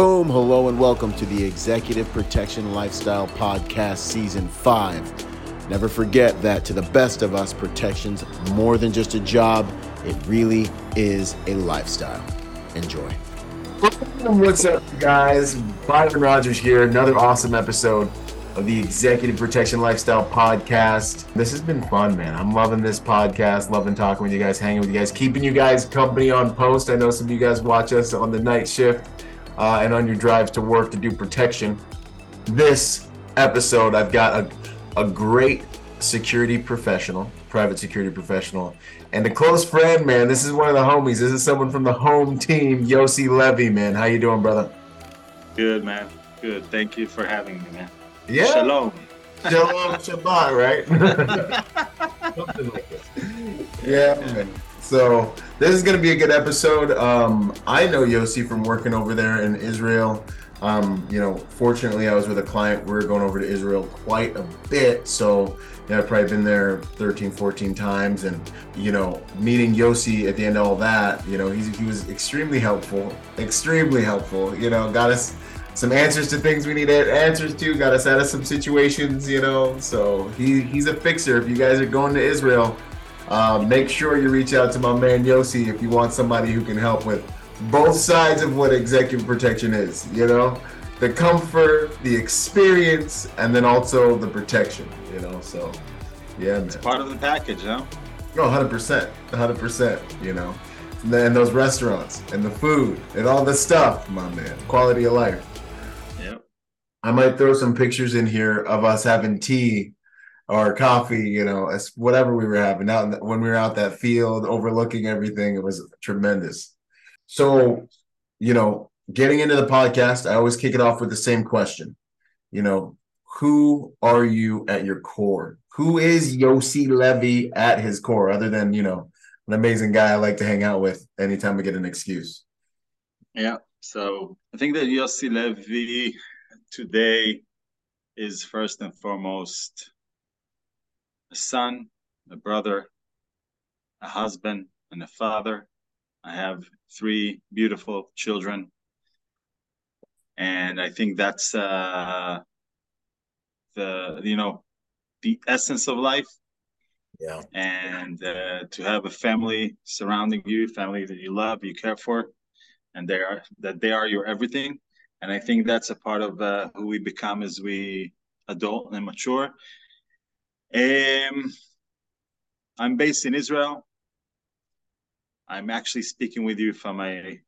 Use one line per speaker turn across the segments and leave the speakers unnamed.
Boom! Hello and welcome to the Executive Protection Lifestyle Podcast Season 5. Never forget that to the best of us, protection's more than just a job, it really is a lifestyle. Enjoy.
What's up, guys? Byron Rogers here. Another awesome episode of the Executive Protection Lifestyle Podcast. This has been fun, man. I'm loving this podcast, loving talking with you guys, hanging with you guys, keeping you guys company on post. I know some of you guys watch us on the night shift uh, and on your drives to work to do protection. This episode, I've got a, a great security professional, private security professional, and a close friend, man. This is one of the homies. This is someone from the home team, Yossi Levy, man. How you doing, brother?
Good, man. Good. Thank you for having me, man.
Yeah.
Shalom.
Shalom Shabbat, right? Something like that. Yeah, man. So this is going to be a good episode. Um, I know Yossi from working over there in Israel. Um, you know, fortunately, I was with a client. We are going over to Israel quite a bit. So, yeah, I've probably been there 13, 14 times. And, you know, meeting Yossi at the end of all that, you know, he was extremely helpful, extremely helpful. You know, got us some answers to things we needed answers to, got us out of some situations, you know. So he, he's a fixer. If you guys are going to Israel, uh, make sure you reach out to my man Yossi if you want somebody who can help with both sides of what executive protection is. You know, the comfort, the experience, and then also the protection. You know, so yeah, man.
It's part of the package, huh?
No, hundred percent, hundred percent. You know, and those restaurants and the food and all the stuff, my man. Quality of life.
Yep.
I might throw some pictures in here of us having tea or coffee, you know, as whatever we were having out the, when we were out that field overlooking everything. It was tremendous. So, you know, getting into the podcast, I always kick it off with the same question. You know, who are you at your core? Who is Yossi Levy at his core, other than, you know, an amazing guy I like to hang out with anytime I get an excuse?
Yeah. So I think that Yossi Levy today is first and foremost a son, a brother, a husband, and a father. I have three beautiful children. And I think that's uh, the, you know, the essence of life.
Yeah.
And uh, to have a family surrounding you, family that you love, you care for, and they are that they are your everything. And I think that's a part of uh, who we become as we adult and mature. Um, I'm based in Israel. I'm actually speaking with you from a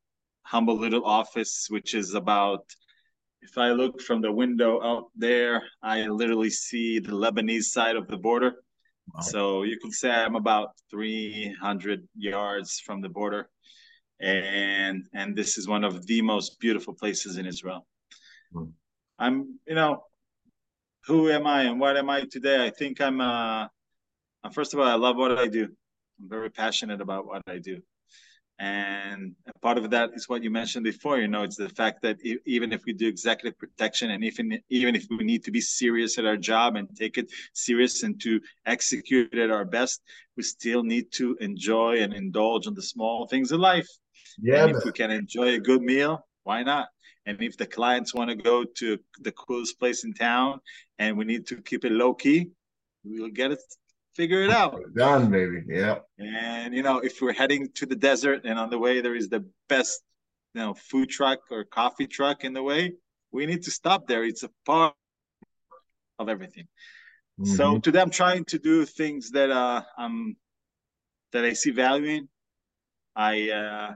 humble little office, which is about, if I look from the window out there, I literally see the Lebanese side of the border. Wow. So you can say I'm about 300 yards from the border. And and this is one of the most beautiful places in Israel. Hmm. I'm, you know, who am I and what am I today? I think I'm. Uh, first of all, I love what I do. I'm very passionate about what I do, and part of that is what you mentioned before. You know, it's the fact that even if we do executive protection, and even even if we need to be serious at our job and take it serious and to execute it at our best, we still need to enjoy and indulge in the small things in life. Yeah, and if we can enjoy a good meal, why not? And if the clients want to go to the coolest place in town and we need to keep it low key, we'll get it, figure it out.
Done, baby. Yeah.
And, you know, if we're heading to the desert and on the way there is the best, you know, food truck or coffee truck in the way, we need to stop there. It's a part of everything. Mm-hmm. So today I'm trying to do things that uh, I'm that I see value in. I uh,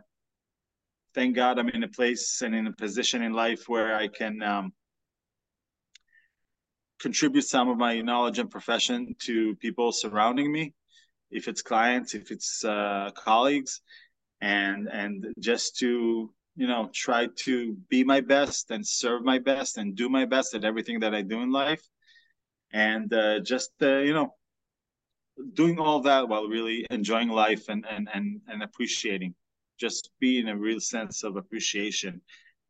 thank God I'm in a place and in a position in life where I can um, contribute some of my knowledge and profession to people surrounding me, if it's clients, if it's uh, colleagues, and and just to you know try to be my best and serve my best and do my best at everything that I do in life, and uh, just uh, you know doing all that while really enjoying life and and and, and appreciating just be in a real sense of appreciation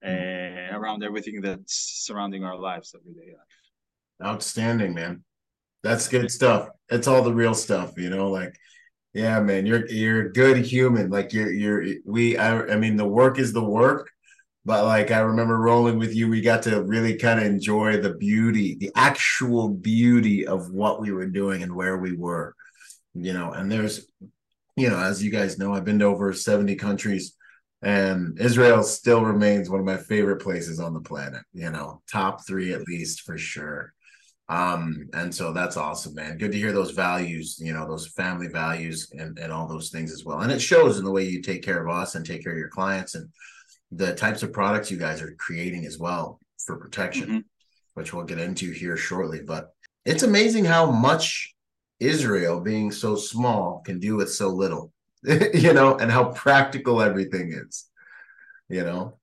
uh, around everything that's surrounding our lives everyday life.
Outstanding, man. That's good stuff. It's all the real stuff, you know. Like, yeah, man, you're you're a good human. Like you're you're we. I, I mean, the work is the work, but like I remember rolling with you, we got to really kind of enjoy the beauty, the actual beauty of what we were doing and where we were, you know. And there's, you know, as you guys know, I've been to over 70 countries, and Israel still remains one of my favorite places on the planet, you know, top three at least for sure. Um, and so that's awesome, man. Good to hear those values, you know, those family values and, and all those things as well. And it shows in the way you take care of us and take care of your clients and the types of products you guys are creating as well for protection, mm-hmm. which we'll get into here shortly. But it's amazing how much Israel, being so small, can do with so little, you know, and how practical everything is, you know.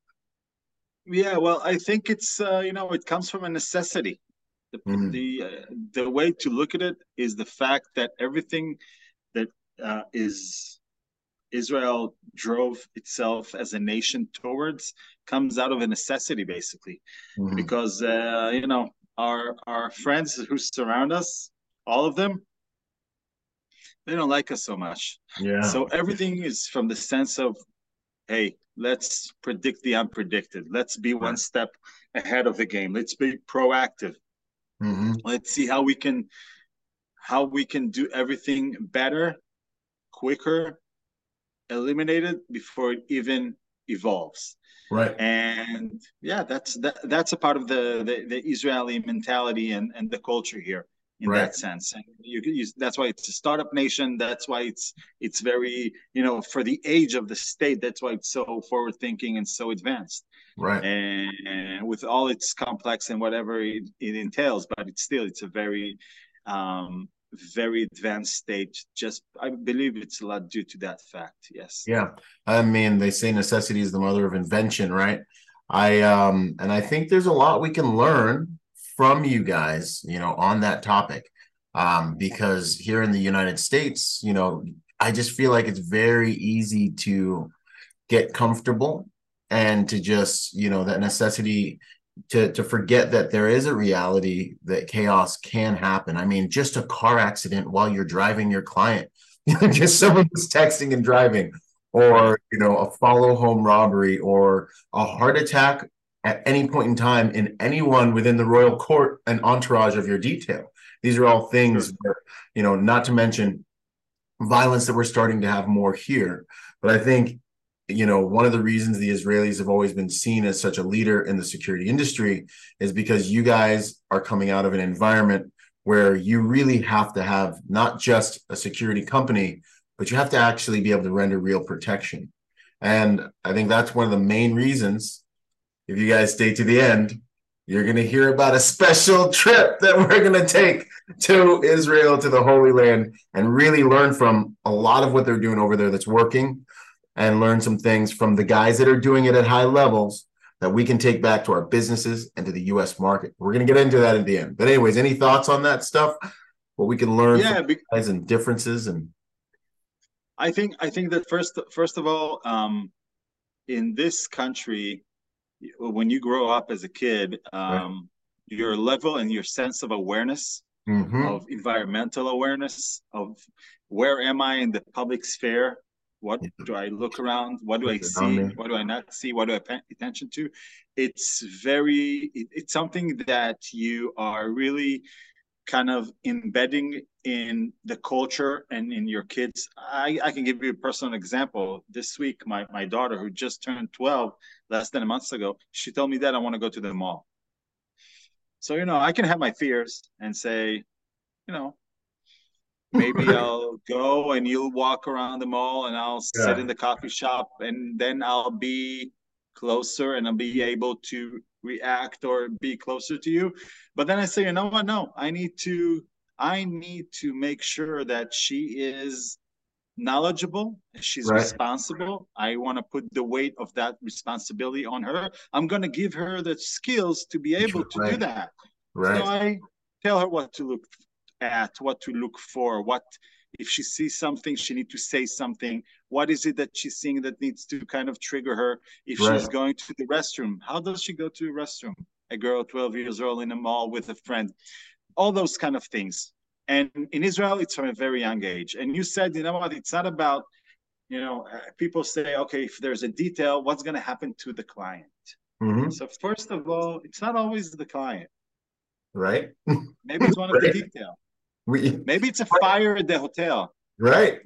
Yeah, well, I think it's uh, you know it comes from a necessity. The mm-hmm. the uh, the way to look at it is the fact that everything that uh, is Israel drove itself as a nation towards comes out of a necessity, basically, mm-hmm. because uh, you know our our friends who surround us, all of them, they don't like us so much. Yeah. So everything is from the sense of, hey, let's predict the unpredicted. Let's be one step ahead of the game. Let's be proactive. Mm-hmm. Let's see how we can how we can do everything better, quicker, eliminated before it even evolves.
Right.
And yeah, that's that, that's a part of the, the, the Israeli mentality and, and the culture here in right. that sense. And you, you that's why it's a startup nation. That's why it's it's very you know for the age of the state. That's why it's so forward thinking and so advanced.
Right.
And, and with all its complex and whatever it, it entails, but it's still it's a very um, very advanced stage just i believe it's a lot due to that fact yes
yeah i mean they say necessity is the mother of invention right i um and i think there's a lot we can learn from you guys you know on that topic um because here in the united states you know i just feel like it's very easy to get comfortable and to just you know that necessity to to forget that there is a reality that chaos can happen. I mean, just a car accident while you're driving your client, just someone who's texting and driving, or you know, a follow home robbery, or a heart attack at any point in time in anyone within the royal court and entourage of your detail. These are all things sure. where, you know, not to mention violence that we're starting to have more here. But I think you know, one of the reasons the Israelis have always been seen as such a leader in the security industry is because you guys are coming out of an environment where you really have to have not just a security company, but you have to actually be able to render real protection. And I think that's one of the main reasons, if you guys stay to the end, you're going to hear about a special trip that we're going to take to Israel, to the Holy Land, and really learn from a lot of what they're doing over there that's working and learn some things from the guys that are doing it at high levels that we can take back to our businesses and to the US market. We're going to get into that at the end. But anyways, any thoughts on that stuff? What we can learn yeah, guys and differences and
I think I think that first first of all um in this country when you grow up as a kid um right. your level and your sense of awareness mm-hmm. of environmental awareness of where am I in the public sphere what do I look around? What do I see? What do I not see? What do I pay attention to? It's very, it's something that you are really kind of embedding in the culture and in your kids. I, I can give you a personal example. This week, my, my daughter, who just turned 12 less than a month ago, she told me that I want to go to the mall. So, you know, I can have my fears and say, you know, maybe I'll go and you'll walk around the mall and I'll yeah. sit in the coffee shop and then I'll be closer and I'll be able to react or be closer to you. But then I say, you know what? No, I need to I need to make sure that she is knowledgeable she's right. responsible i want to put the weight of that responsibility on her i'm going to give her the skills to be able to right. do that right so i tell her what to look at, what to look for, what if she sees something, she need to say something. What is it that she's seeing that needs to kind of trigger her? If right. she's going to the restroom, how does she go to the restroom? A girl 12 years old in a mall with a friend, all those kind of things. And in Israel, it's from a very young age. And you said, you know what? It's not about you know, uh, people say, okay, if there's a detail, what's going to happen to the client?
Mhm.
So first of all, it's not always the client.
Right.
Maybe it's one of the detail.
We
Maybe it's a fire at the hotel.
right.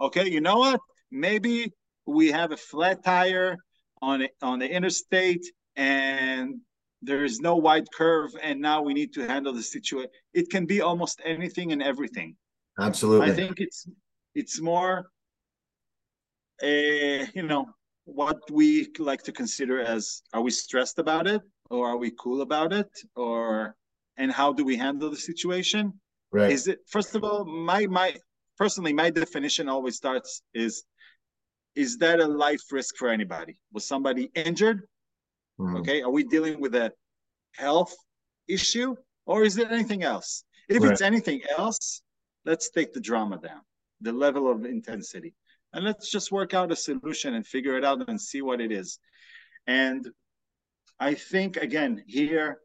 Okay, you know what? Maybe we have a flat tire on on the interstate and there is no wide curve and now we need to handle the situation. It can be almost anything and everything.
Absolutely.
I think it's it's more a you know what we like to consider as are we stressed about it or are we cool about it or and how do we handle the situation?
right.
is it first of all my my personally my definition always starts is is that a life risk for anybody was somebody injured
Mhm.
okay are we dealing with a health issue or is it anything else if
Right.
it's anything else let's take the drama down the level of intensity and let's just work out a solution and figure it out and see what it is and i think again here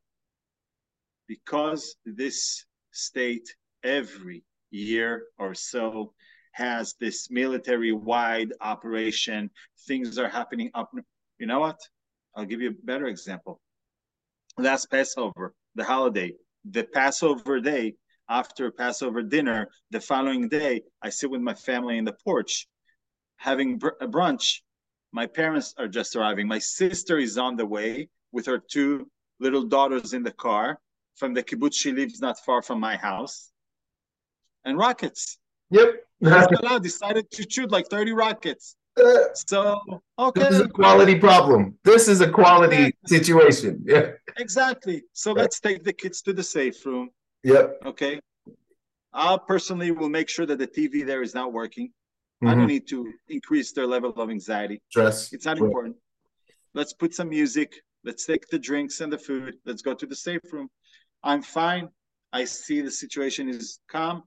because this state every year or so has this military wide operation things are happening up you know what i'll give you a better example. Last passover the holiday the passover day after passover dinner the following day i sit with my family in the porch having br- a brunch. My parents are just arriving. My sister is on the way with her two little daughters in the car from the kibbutz. She lives not far from my house. And rockets.
Yep.
Hezbollah decided to shoot like 30 rockets So
this is a quality problem. This is a quality situation. Yeah.
exactly so let's take the kids to the safe room
Yep.
okay i personally will make sure that the tv there is not working i
Mhm.
don't need to increase their level of anxiety
Stress.
It's not
Right.
important. Let's put some music. Let's take the drinks and the food. Let's go to the safe room. I'm fine. I see the situation is calm.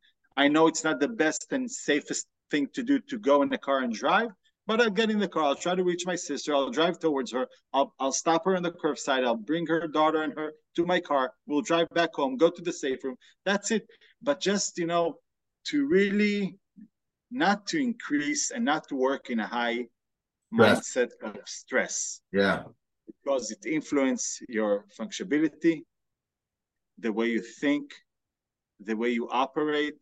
I know it's not the best and safest thing to do to go in the car and drive, but I'll get in the car. I'll try to reach my sister. I'll drive towards her. I'll, I'll stop her on the curbside. I'll bring her daughter and her to my car. We'll drive back home, go to the safe room. That's it. But just, you know, to really not to increase and not to work in a high
Stress.
mindset of stress
Yeah.
because it influences your functionality, the way you think, the way you operate.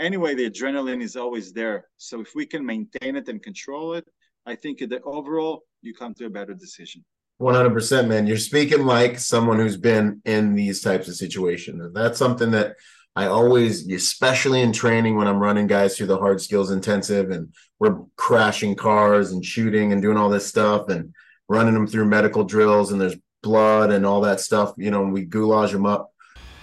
Anyway, the adrenaline is always there. So if we can maintain it and control it, I think that overall you come to a better decision.
One hundred percent, man. You're speaking like someone who's been in these types of situations. That's something that I always, especially in training when I'm running guys through the hard skills intensive and we're crashing cars and shooting and doing all this stuff and running them through medical drills and there's blood and all that stuff, you know, and we goulash them up.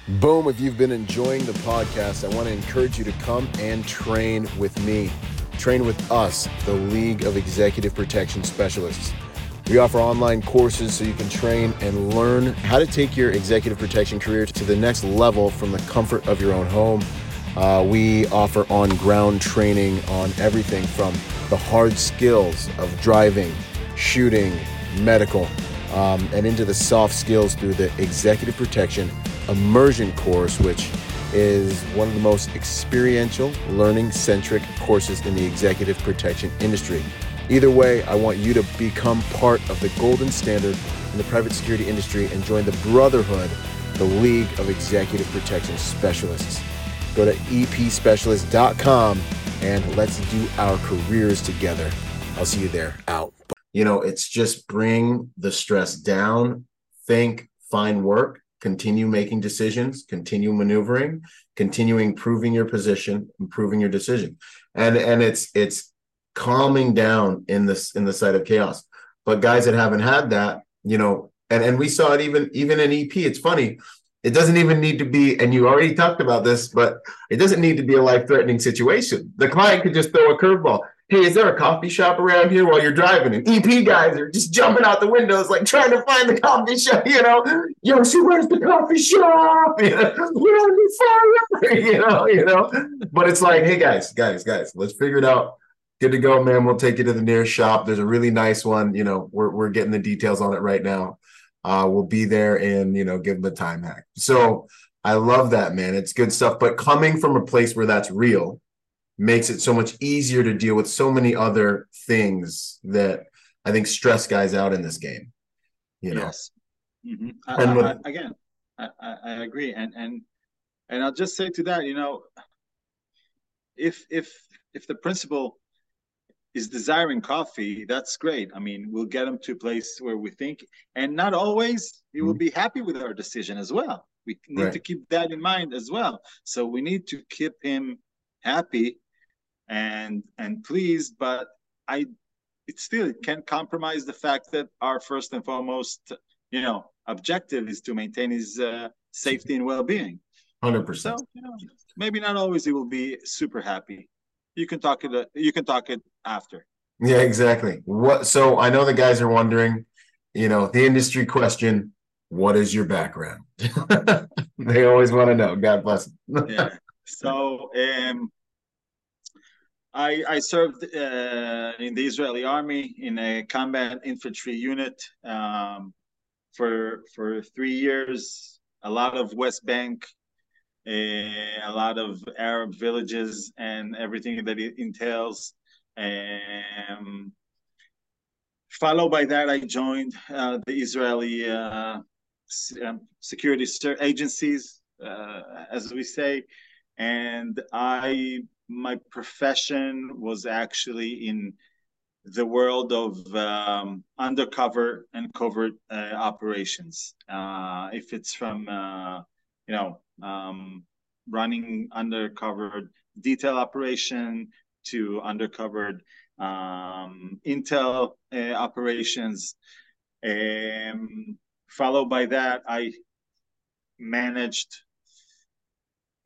Boom, if you've been enjoying the podcast, I want to encourage you to come and train with me. Train with us, the League of Executive Protection Specialists. We offer online courses so you can train and learn how to take your executive protection career to the next level from the comfort of your own home. Uh, we offer on ground training on everything from the hard skills of driving, shooting, medical, um, and into the soft skills through the executive protection immersion course, which is one of the most experiential, learning centric courses in the executive protection industry. Either way, I want you to become part of the golden standard in the private security industry and join the Brotherhood, the League of Executive Protection Specialists. Go to epspecialist.com and let's do our careers together. I'll see you there. Out.
You know, it's just bring the stress down, think, find work, continue making decisions, continue maneuvering, continuing proving your position, improving your decision. And and it's it's calming down in this in the side of chaos. But guys that haven't had that, you know, and and we saw it even even in EP. It's funny. It doesn't even need to be, and you already talked about this, but it doesn't need to be a life-threatening situation. The client could just throw a curveball. Hey, is there a coffee shop around here while you're driving? And EP guys are just jumping out the windows, like trying to find the coffee shop, you know. Yossi, where's the coffee shop? You know, we're on the fire, you know, you know. But it's like, hey guys, guys, guys, let's figure it out good to go, man. We'll take you to the nearest shop. There's a really nice one. You know, we're we're getting the details on it right now. Uh, we'll be there and you know give them a time hack. So I love that, man. It's good stuff. But coming from a place where that's real, makes it so much easier to deal with so many other things that I think stress guys out in this game. You know.
Yes. Mm-hmm. I, and I, I, again, I, I agree, and and and I'll just say to that, you know, if if if the principal is desiring coffee, that's great. I mean, we'll get him to a place where we think, and not always he will mm-hmm. be happy with our decision as well. We need right. to keep that in mind as well. So we need to keep him happy and and pleased, but I it still can't compromise the fact that our first and foremost, you know, objective is to maintain his uh, safety and well-being.
Hundred percent.
So you know, maybe not always he will be super happy. You can talk it. You can talk it after.
Yeah, exactly. What? So I know the guys are wondering. You know, the industry question: What is your background? they always want to know. God bless
them. yeah. So, um, I, I served uh, in the Israeli army in a combat infantry unit um, for for three years. A lot of West Bank, a, a lot of Arab villages, and everything that it entails. Um, followed by that, I joined uh, the Israeli uh, um, security agencies, uh, as we say, and I my profession was actually in the world of um, undercover and covert uh, operations. Uh, if it's from, uh, you know, um, running undercover detail operation to undercover um, intel uh, operations. Um, followed by that, I managed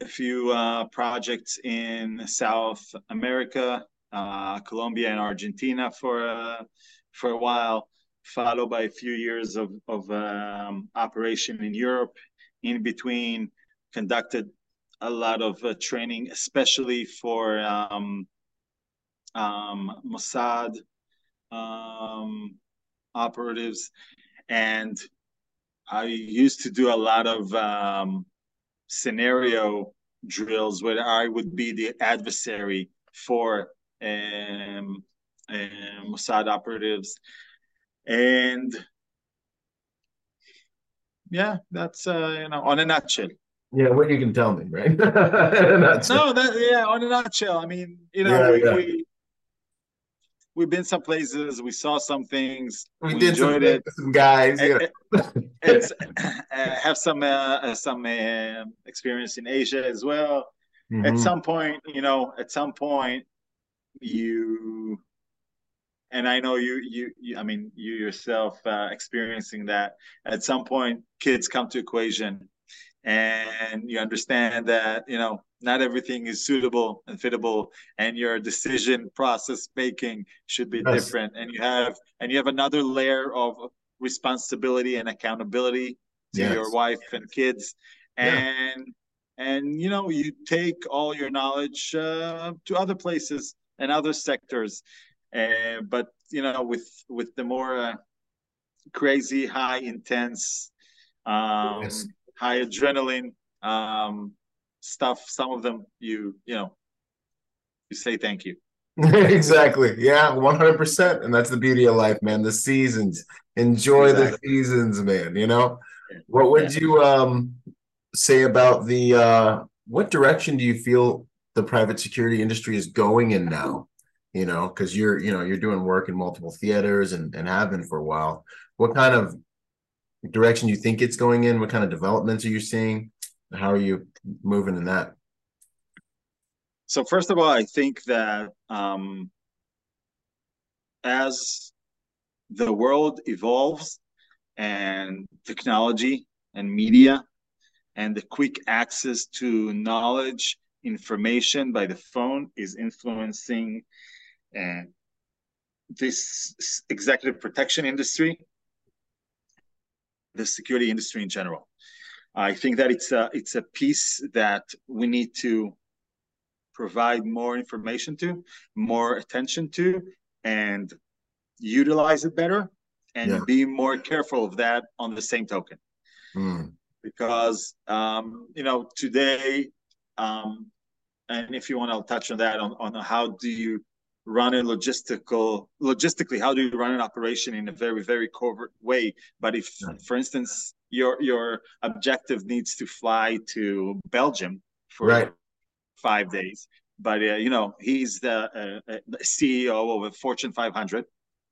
a few uh, projects in South America, uh, Colombia and Argentina for uh, for a while, followed by a few years of of um, operation in Europe. In between, conducted a lot of uh, training, especially for um, um, Mossad um, operatives, and I used to do a lot of um, scenario drills where I would be the adversary for um, um, Mossad operatives. And yeah, that's uh, you know, on a nutshell.
Yeah, what you can tell me, right? no,
that yeah, on a nutshell. I mean, you know, yeah, we, yeah. we we've been some places, we saw some things,
we, we did enjoyed some, it. Some guys, yeah.
it's, uh, have some uh, some uh, experience in Asia as well. Mm-hmm. At some point, you know, at some point, you and I know you, you, you I mean, you yourself uh, experiencing that. At some point, kids come to equation, and you understand that you know not everything is suitable and fittable and your decision process making should be yes. different and you have and you have another layer of responsibility and accountability to yes. your wife and kids and yeah. and you know you take all your knowledge uh, to other places and other sectors uh, but you know with with the more uh, crazy high intense um, yes. High adrenaline um, stuff. Some of them you you know you say thank you.
Exactly. Yeah 100% and that's the beauty of life man. The seasons. Enjoy exactly. the seasons man you know? What would yeah. you um say about the uh what direction do you feel the private security industry is going in now? You know because you're you know you're doing work in multiple theaters and, and have been for a while. What kind of direction you think it's going in what kind of developments are you seeing how are you moving in that?
So first of all, I think that um, as the world evolves and technology and media and the quick access to knowledge, information by the phone is influencing uh, this executive protection industry, the security industry in general. I think that it's a it's a piece that we need to provide more information to, more attention to, and utilize it better, and yeah. be more careful of that on the same token. Mm. Because um, you know today, um, and if you want, I'll touch on that on, on how do you run a logistical logistically how do you run an operation in a very very covert way? But if for instance your your objective needs to fly to belgium for
right.
five days but uh, you know he's the uh, ceo of a fortune 500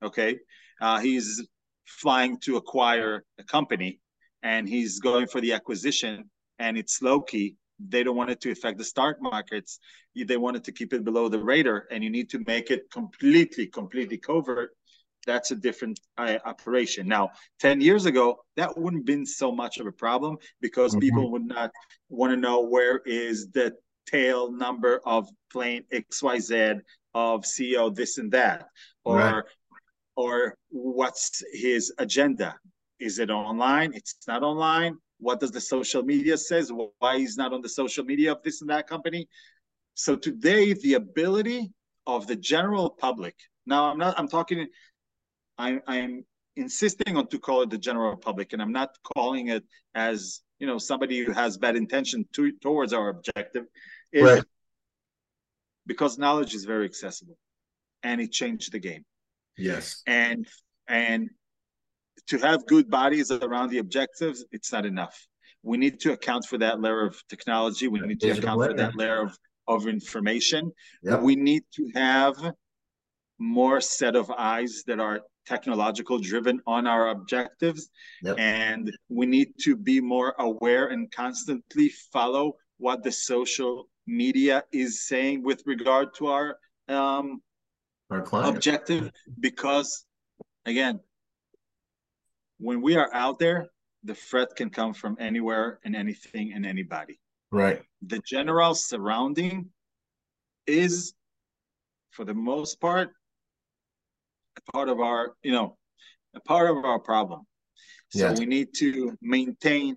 okay? Uh, he's flying to acquire a company and he's going for the acquisition and it's low key they don't want it to affect the stock markets. They wanted to keep it below the radar, and you need to make it completely, completely covert. That's a different uh, operation. Now, 10 years ago, that wouldn't have been so much of a problem because mm-hmm. people would not want to know where is the tail number of plane XYZ of CEO this and that, or right. or what's his agenda. Is it online? It's not online what does the social media says? Why he's not on the social media of this and that company? So today the ability of the general public now i'm not i'm talking I, i'm insisting on to call it the general public and i'm not calling it as you know somebody who has bad intention to, towards our objective is right. because knowledge is very accessible and it changed the game.
Yes.
And and to have good bodies around the objectives, it's not enough. We need to account for that layer of technology. We need to account for that layer of, of information. Yep. We need to have more set of eyes that are technological driven on our objectives. Yep. And we need to be more aware and constantly follow what the social media is saying with regard to our um,
our
objective because again when we are out there, the threat can come from anywhere and anything and anybody.
Right.
The general surrounding is, for the most part, a part of our, you know, a part of our problem. So yes. we need to maintain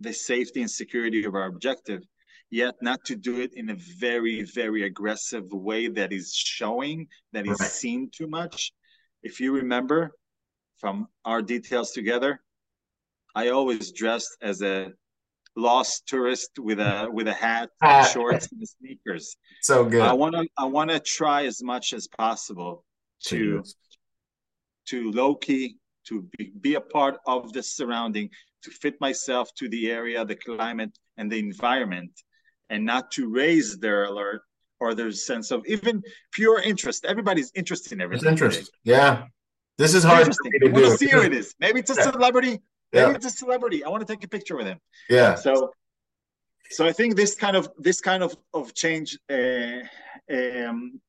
the safety and security of our objective, yet not to do it in a very, very aggressive way that is showing, that is right. seen too much. If you remember, from our details together, I always dressed as a lost tourist with a with a hat, ah. shorts, and sneakers.
So good. I
want to I want to try as much as possible to Jeez. to low key to be, be a part of the surrounding, to fit myself to the area, the climate, and the environment, and not to raise their alert or their sense of even pure interest. Everybody's interested in everything.
It's interest. Yeah. This is hard
for me to do. We'll see who it is. Maybe it's a yeah. celebrity. Maybe yeah. it's a celebrity. I want to take a picture with him.
Yeah.
So, so I think this kind of this kind of of change. Uh, um,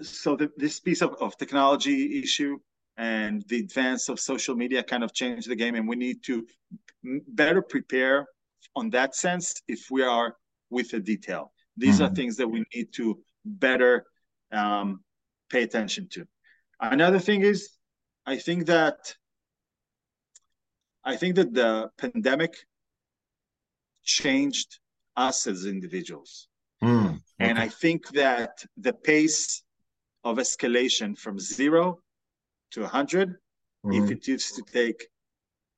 so the, this piece of, of technology issue and the advance of social media kind of changed the game, and we need to better prepare on that sense if we are with the detail. These mm-hmm. are things that we need to better um, pay attention to. Another thing is, I think that I think that the pandemic changed us as individuals.
Mm, okay.
And I think that the pace of escalation from zero to 100, mm. if hmm. it used to take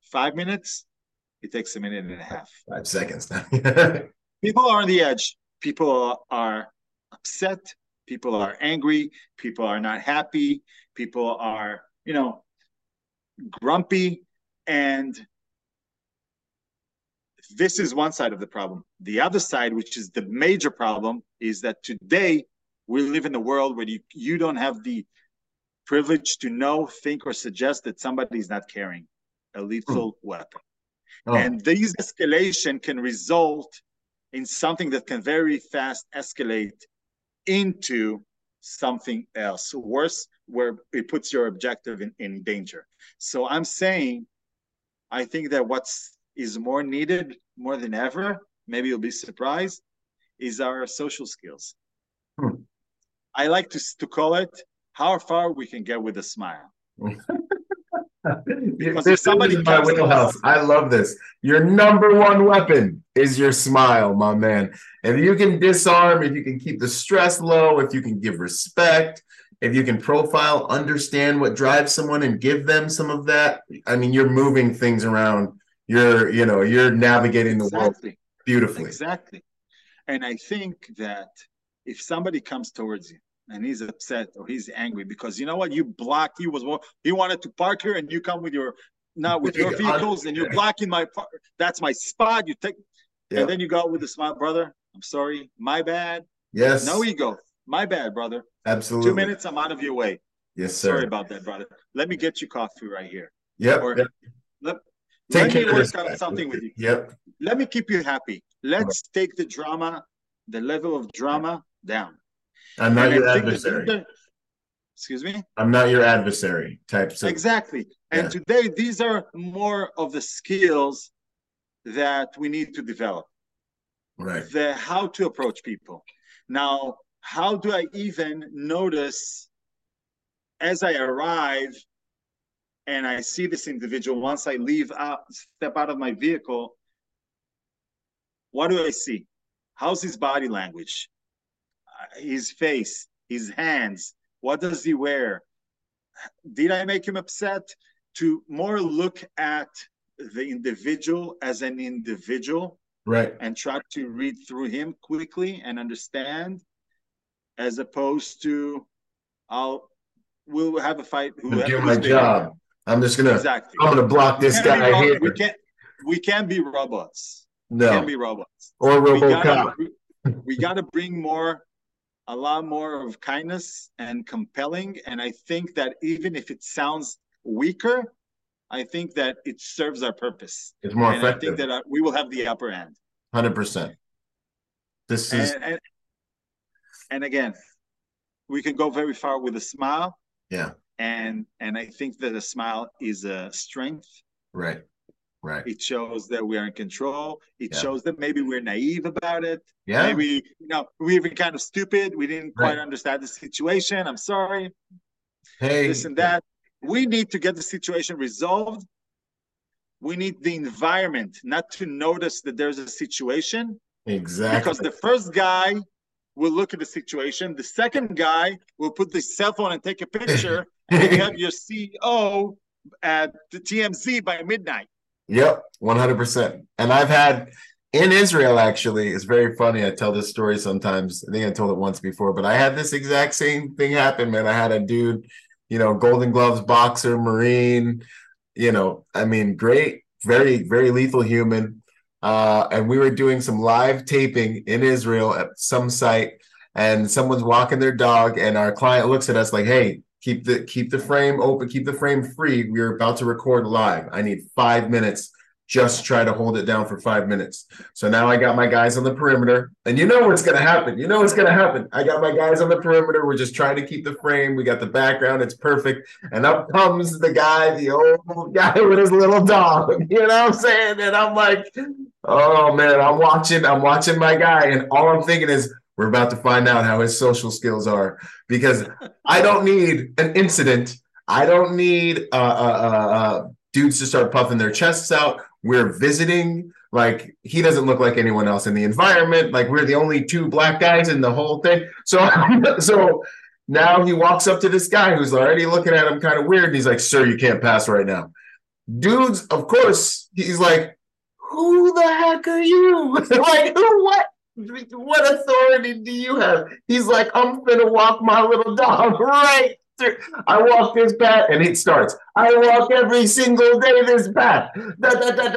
five minutes, it takes a minute and a half.
Five seconds now.
People are on the edge. People are upset. People are angry. People are not happy people are you know grumpy and this is one side of the problem the other side which is the major problem is that today we live in a world where you, you don't have the privilege to know think or suggest that somebody is not carrying a lethal mm. weapon oh. and these escalation can result in something that can very fast escalate into something else. Worse where it puts your objective in, in danger. So i'm saying i think that what's is more needed more than ever maybe you'll be surprised is our social skills. Hmm. i like to, to call it how far we can get with a smile
because this, somebody is my wheelhouse. I love this. Your number one weapon is your smile, my man. If you can disarm, if you can keep the stress low, if you can give respect, if you can profile, understand what drives someone and give them some of that, I mean, you're moving things around. You're, you know, you're navigating the exactly. world beautifully.
Exactly. And I think that if somebody comes towards you and he's upset or he's angry because you know what, you blocked, he was he wanted to park here and you come with your now with your vehicles and you're blocking my part. That's my spot. You take, yeah. and then you go out with a smile, brother. I'm sorry, my bad.
Yes.
No ego. My bad, brother.
Absolutely.
Two minutes, I'm out of your way.
Yes, sir.
Sorry about that, brother. Let me get you coffee right here.
Yep. Or, yep.
Let, let me work on something with you.
Yep.
Let me keep you happy. Let's take the drama, the level of drama down.
I'm not and your adversary.
excuse me?
I'm not your adversary type.
Of, exactly. And yeah. today, these are more of the skills that we need to develop.
Right.
The how to approach people. Now, how do I even notice as I arrive and I see this individual once I leave out, step out of my vehicle? What do I see? How's his body language? His face, his hands. What does he wear? Did I make him upset? To more look at the individual as an individual
right.
and try to read through him quickly and understand as opposed to i'll we'll have a fight
who do my job. i'm just gonna exactly. I'm gonna block this guy here.
We can't we can't be robots.
No.
we can't be robots.
Or robocop.
we we gotta bring more a lot more of kindness and compelling and i think that even if it sounds weaker I think that it serves our purpose.
It's more
and
effective.
I think that uh, we will have the upper hand.
Hundred percent. This is
and, and, and again, we can go very far with a smile.
Yeah.
And and I think that a smile is a strength.
Right. Right.
It shows that we are in control. It yeah. shows that maybe we're naive about it.
Yeah.
Maybe you know we're even kind of stupid. We didn't right. quite understand the situation. I'm sorry.
Hey.
This and that we need to get the situation resolved. We need the environment not to notice that there's a situation.
Exactly.
Because the first guy will look at the situation. The second guy will put the cell phone and take a picture, and you have your CEO at the TMZ by midnight.
Yep, 100%. And I've had in Israel, actually, it's very funny. I tell this story sometimes. I think I told it once before, but I had this exact same thing happen, man. I had a dude you know, Golden Gloves boxer, Marine, you know, I mean, great, very, very lethal human. Uh, and we were doing some live taping in Israel at some site, and someone's walking their dog, and our client looks at us like, "Hey, keep the keep the frame open, keep the frame free. We're about to record live. I need five minutes just try to hold it down for five minutes. So now I got my guys on the perimeter, and you know what's going to happen. You know what's going to happen. I got my guys on the perimeter. We're just trying to keep the frame. We got the background. It's perfect. And up comes the guy, the old guy with his little dog. You know what I'm saying? And I'm like, oh man, I'm watching. I'm watching my guy, and all I'm thinking is. We're about to find out how his social skills are because I don't need an incident. I don't need uh, uh, uh, uh dudes to start puffing their chests out. We're visiting. Like he doesn't look like anyone else in the environment. Like we're the only two black guys in the whole thing. So so now he walks up to this guy who's already looking at him kind of weird and he's like sir you can't pass right now. Dudes of course he's like who the heck are you? Like who what what authority do you have he's like i'm gonna walk my little dog right I walk this path, and it starts. I walk every single day this path. Da, da, da,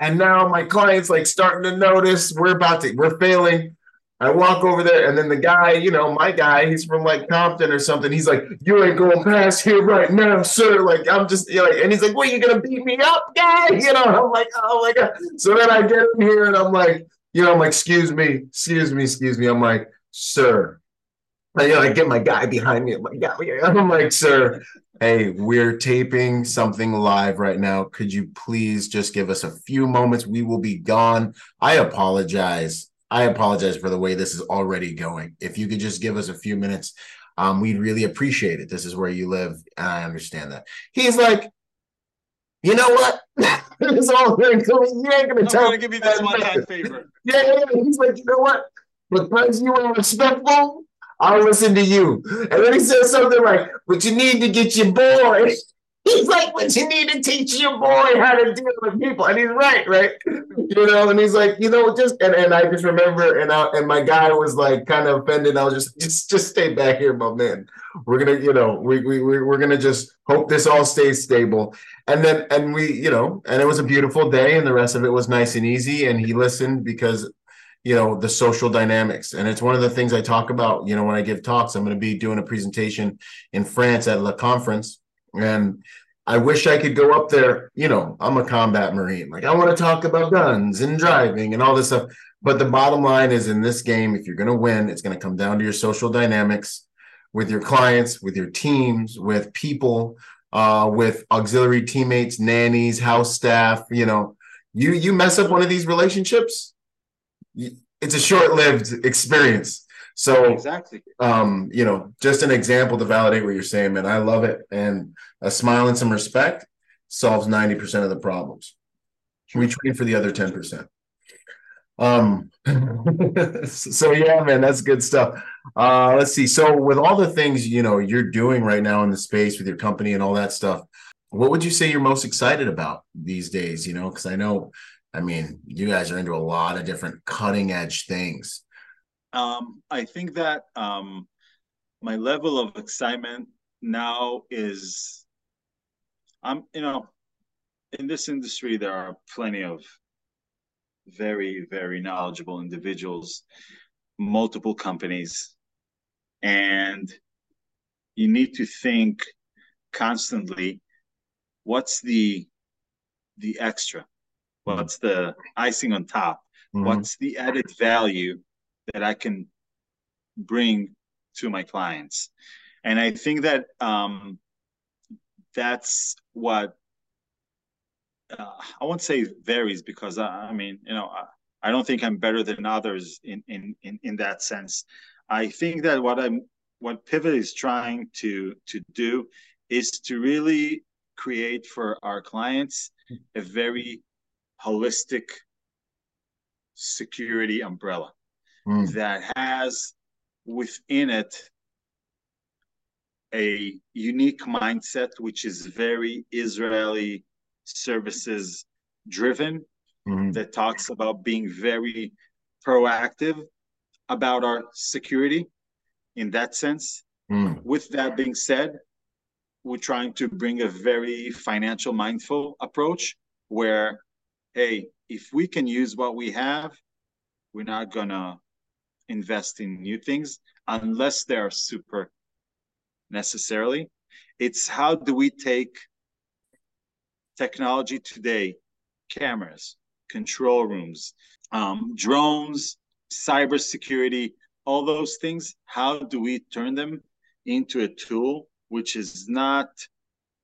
and now my client's like starting to notice we're about to, we're failing. I walk over there, and then the guy, you know, my guy, he's from like Compton or something. He's like, "You ain't going past here right now, sir." Like I'm just, you know, and he's like, "What? You gonna beat me up, guy?" You know, I'm like, "Oh my god!" So then I get in here, and I'm like, you know, I'm like, "Excuse me, excuse me, excuse me." I'm like, "Sir, you know, I get my guy behind me. I'm like, yeah, yeah, I'm like, sir, hey, we're taping something live right now. Could you please just give us a few moments? We will be gone. I apologize. I apologize for the way this is already going. If you could just give us a few minutes, um, we'd really appreciate it. This is where you live, and I understand that. He's like, you know what? it's all very cool. You ain't gonna I'm tell.
I'm gonna give you this one time favor.
Yeah, yeah, yeah. He's like, you know what? Because you are respectful, I'll listen to you. And then he says something like, but you need to get your boy. He's like, but you need to teach your boy how to deal with people. And he's right, right? You know, and he's like, you know, just and, and I just remember and I, and my guy was like kind of offended. I was just just just stay back here, my man. We're gonna, you know, we we we're gonna just hope this all stays stable. And then and we, you know, and it was a beautiful day, and the rest of it was nice and easy. And he listened because you know the social dynamics and it's one of the things i talk about you know when i give talks i'm going to be doing a presentation in france at la conference and I wish I could go up there. You know, I'm a combat marine. Like I want to talk about guns and driving and all this stuff. But the bottom line is in this game, if you're going to win, it's going to come down to your social dynamics with your clients, with your teams, with people, uh, with auxiliary teammates, nannies, house staff. You know, you you mess up one of these relationships, it's a short-lived experience. So
exactly,
um, you know, just an example to validate what you're saying, man. I love it, and a smile and some respect solves ninety percent of the problems. We train for the other ten percent. Um, so yeah, man, that's good stuff. Uh, let's see. So with all the things you know you're doing right now in the space with your company and all that stuff, what would you say you're most excited about these days? You know, because I know, I mean, you guys are into a lot of different cutting edge things.
Um, I think that um, my level of excitement now is, I'm, you know, in this industry, there are plenty of very, very knowledgeable individuals, multiple companies, and you need to think constantly what's the the extra what's the icing on top mm-hmm. what's the added value that I can bring to my clients. And I think that um, that's what uh, I won't say varies because I, I mean, you know, I, I, don't think I'm better than others in, in, in, in that sense. I think that what I'm, what Pivot is trying to, to do is to really create for our clients a very holistic security umbrella mm. that has within it a unique mindset, which is very Israeli services driven, mm. that talks about being very proactive about our security in that sense. Mm. With that being said, we're trying to bring a very financial mindful approach where, hey, if we can use what we have, we're not gonna invest in new things unless they are super necessarily. It's how do we take technology today, cameras, control rooms, um, drones, cybersecurity, all those things, how do we turn them into a tool which is not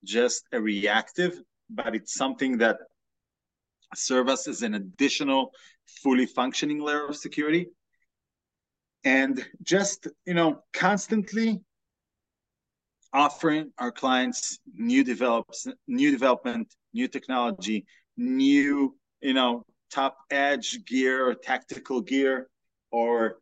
just a reactive, but it's something that serve us as an additional fully functioning layer of security and just you know constantly offering our clients new develops new development new technology new you know top edge gear or tactical gear or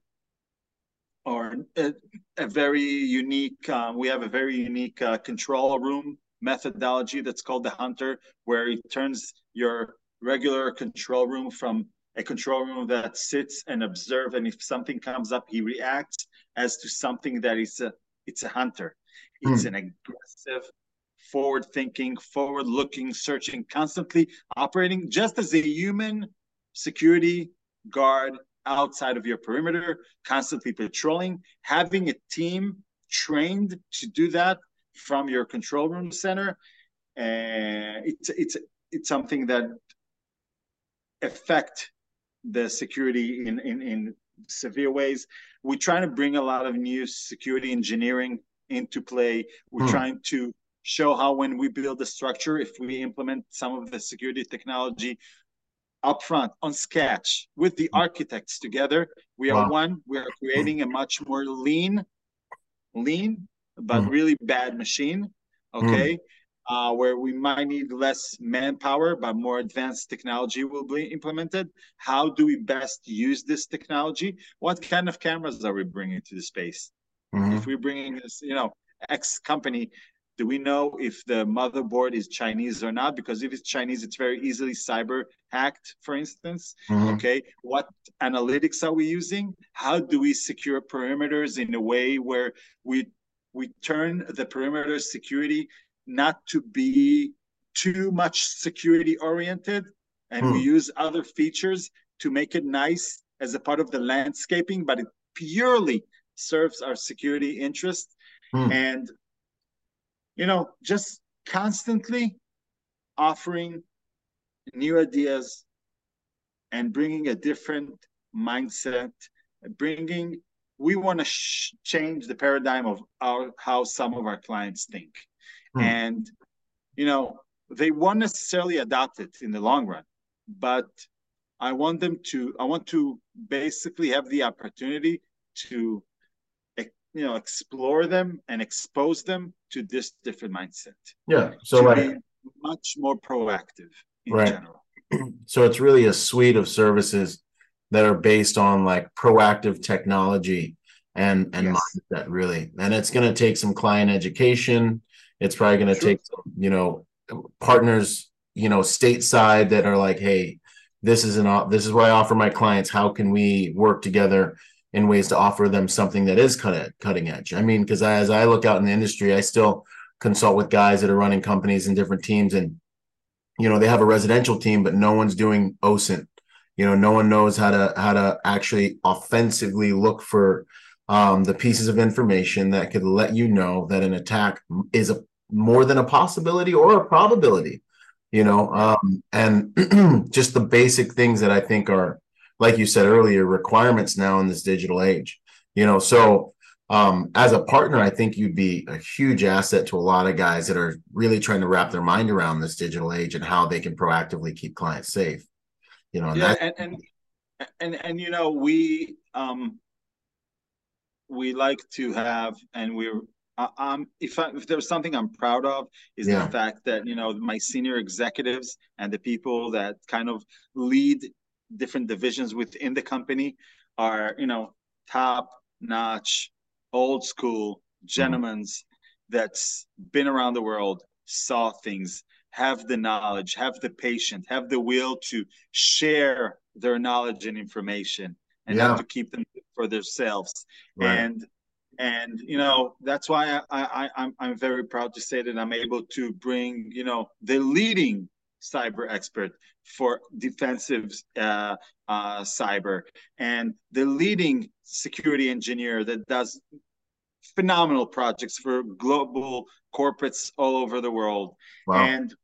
or a, a very unique uh, we have a very unique uh, control room methodology that's called the hunter where it turns your regular control room from a control room that sits and observe and if something comes up he reacts as to something that is a it's a hunter it's mm. an aggressive forward thinking forward looking searching constantly operating just as a human security guard outside of your perimeter constantly patrolling having a team trained to do that from your control room center and it's it's it's something that affect the security in, in, in severe ways. We're trying to bring a lot of new security engineering into play. We're hmm. trying to show how when we build a structure, if we implement some of the security technology upfront on Sketch with the architects together, we are one. We are creating a much more lean, lean but hmm. really bad machine. Okay. Hmm uh, where we might need less manpower, but more advanced technology will be implemented. How do we best use this technology? What kind of cameras are we bringing to the space? Mm-hmm. If we're bringing this, you know, X company, Do we know if the motherboard is Chinese or not? Because if it's Chinese, it's very easily cyber hacked, for instance. Mm-hmm. Okay. What analytics are we using? How do we secure perimeters in a way where we we turn the perimeter security not to be too much security oriented and mm. we hmm. use other features to make it nice as a part of the landscaping but it purely serves our security interest mm. and you know just constantly offering new ideas and bringing a different mindset bringing we want to sh- change the paradigm of our, how some of our clients think mm. and you know they won't necessarily adopt it in the long run but i want them to i want to basically have the opportunity to you know explore them and expose them to this different mindset
yeah so like
much more proactive in right. general
so it's really a suite of services that are based on like proactive technology and and yes. mindset really and it's going to take some client education it's probably going to take some you know partners you know stateside that are like hey this is an this is what i offer my clients. How can we work together in ways to offer them something that is cut cutting edge? I mean because as i look out in the industry i still consult with guys that are running companies and different teams and you know they have a residential team but no one's doing osint you know no one knows how to how to actually offensively look for um, the pieces of information that could let you know that an attack is a more than a possibility or a probability you know um, and just the basic things that i think are like you said earlier requirements now in this digital age you know? So um, as a partner i think you'd be a huge asset to a lot of guys that are really trying to wrap their mind around this digital age and how they can proactively keep clients safe you know?
Yeah and, and and and you know we um we like to have and we're um, if I, if there's something I'm proud of is yeah. the fact that you know my senior executives and the people that kind of lead different divisions within the company are you know top notch, old school gentlemen's mm-hmm. that's been around the world, saw things, have the knowledge, have the patience, have the will to share their knowledge and information, and yeah. not to keep them for themselves. Right. And and you know that's why I, I I'm I'm very proud to say that I'm able to bring you know the leading cyber expert for defensive uh, uh, cyber and the leading security engineer that does phenomenal projects for global corporates all over the world wow. and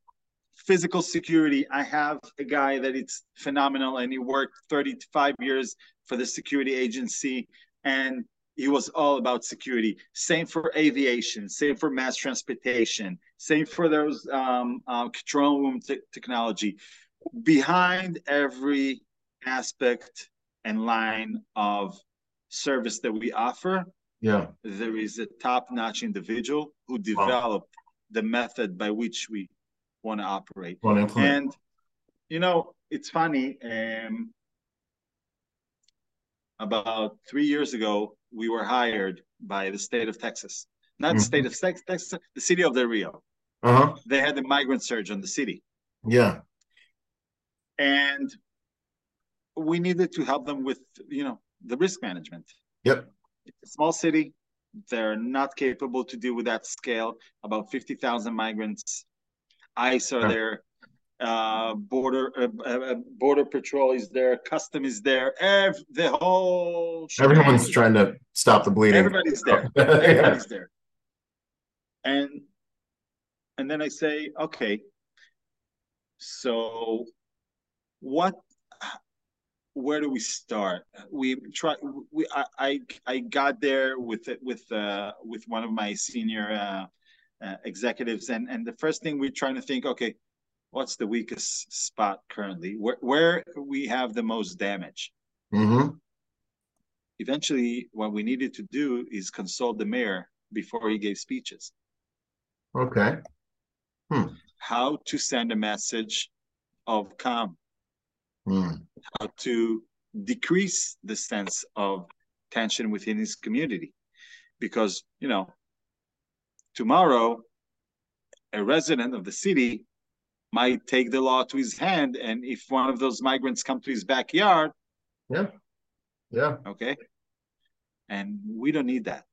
physical security i have a guy that it's phenomenal and he worked 35 years for the security agency and he was all about security. Same for aviation, same for mass transportation, same for those um, uh, control room technology. Behind every aspect and line of service that we offer,
yeah,
there is a top-notch individual who developed wow. the method by which we want to operate. and you know, it's funny. Um, about three years ago, we were hired by the state of Texas, not mm-hmm. the state of Texas, the city of Del Rio.
Uh-huh.
They had the migrant surge on the city.
Yeah.
And we needed to help them with, you know, the risk management.
Yep.
It's a small city. They're not capable to deal with that scale. About 50,000 migrants. ICE are yeah. there uh, border uh, uh, border patrol is there, custom is there, ev- the whole.
Everyone's trying to stop the bleeding.
Everybody's there. Everybody's yeah. there. And and then I say, okay, so what? Where do we start? We try. We I I, I got there with it with uh, with one of my senior uh, uh, executives, and and the first thing we're trying to think, okay, what's the weakest spot currently? Where where we have the most damage?
Mm-hmm.
Eventually, what we needed to do is consult the mayor before he gave speeches.
Okay.
Hmm. How to send a message of calm.
Hmm.
How to decrease the sense of tension within his community. Because, you know, tomorrow a resident of the city might take the law to his hand and if one of those migrants come to his backyard
yeah. Yeah.
okay? And we don't need that.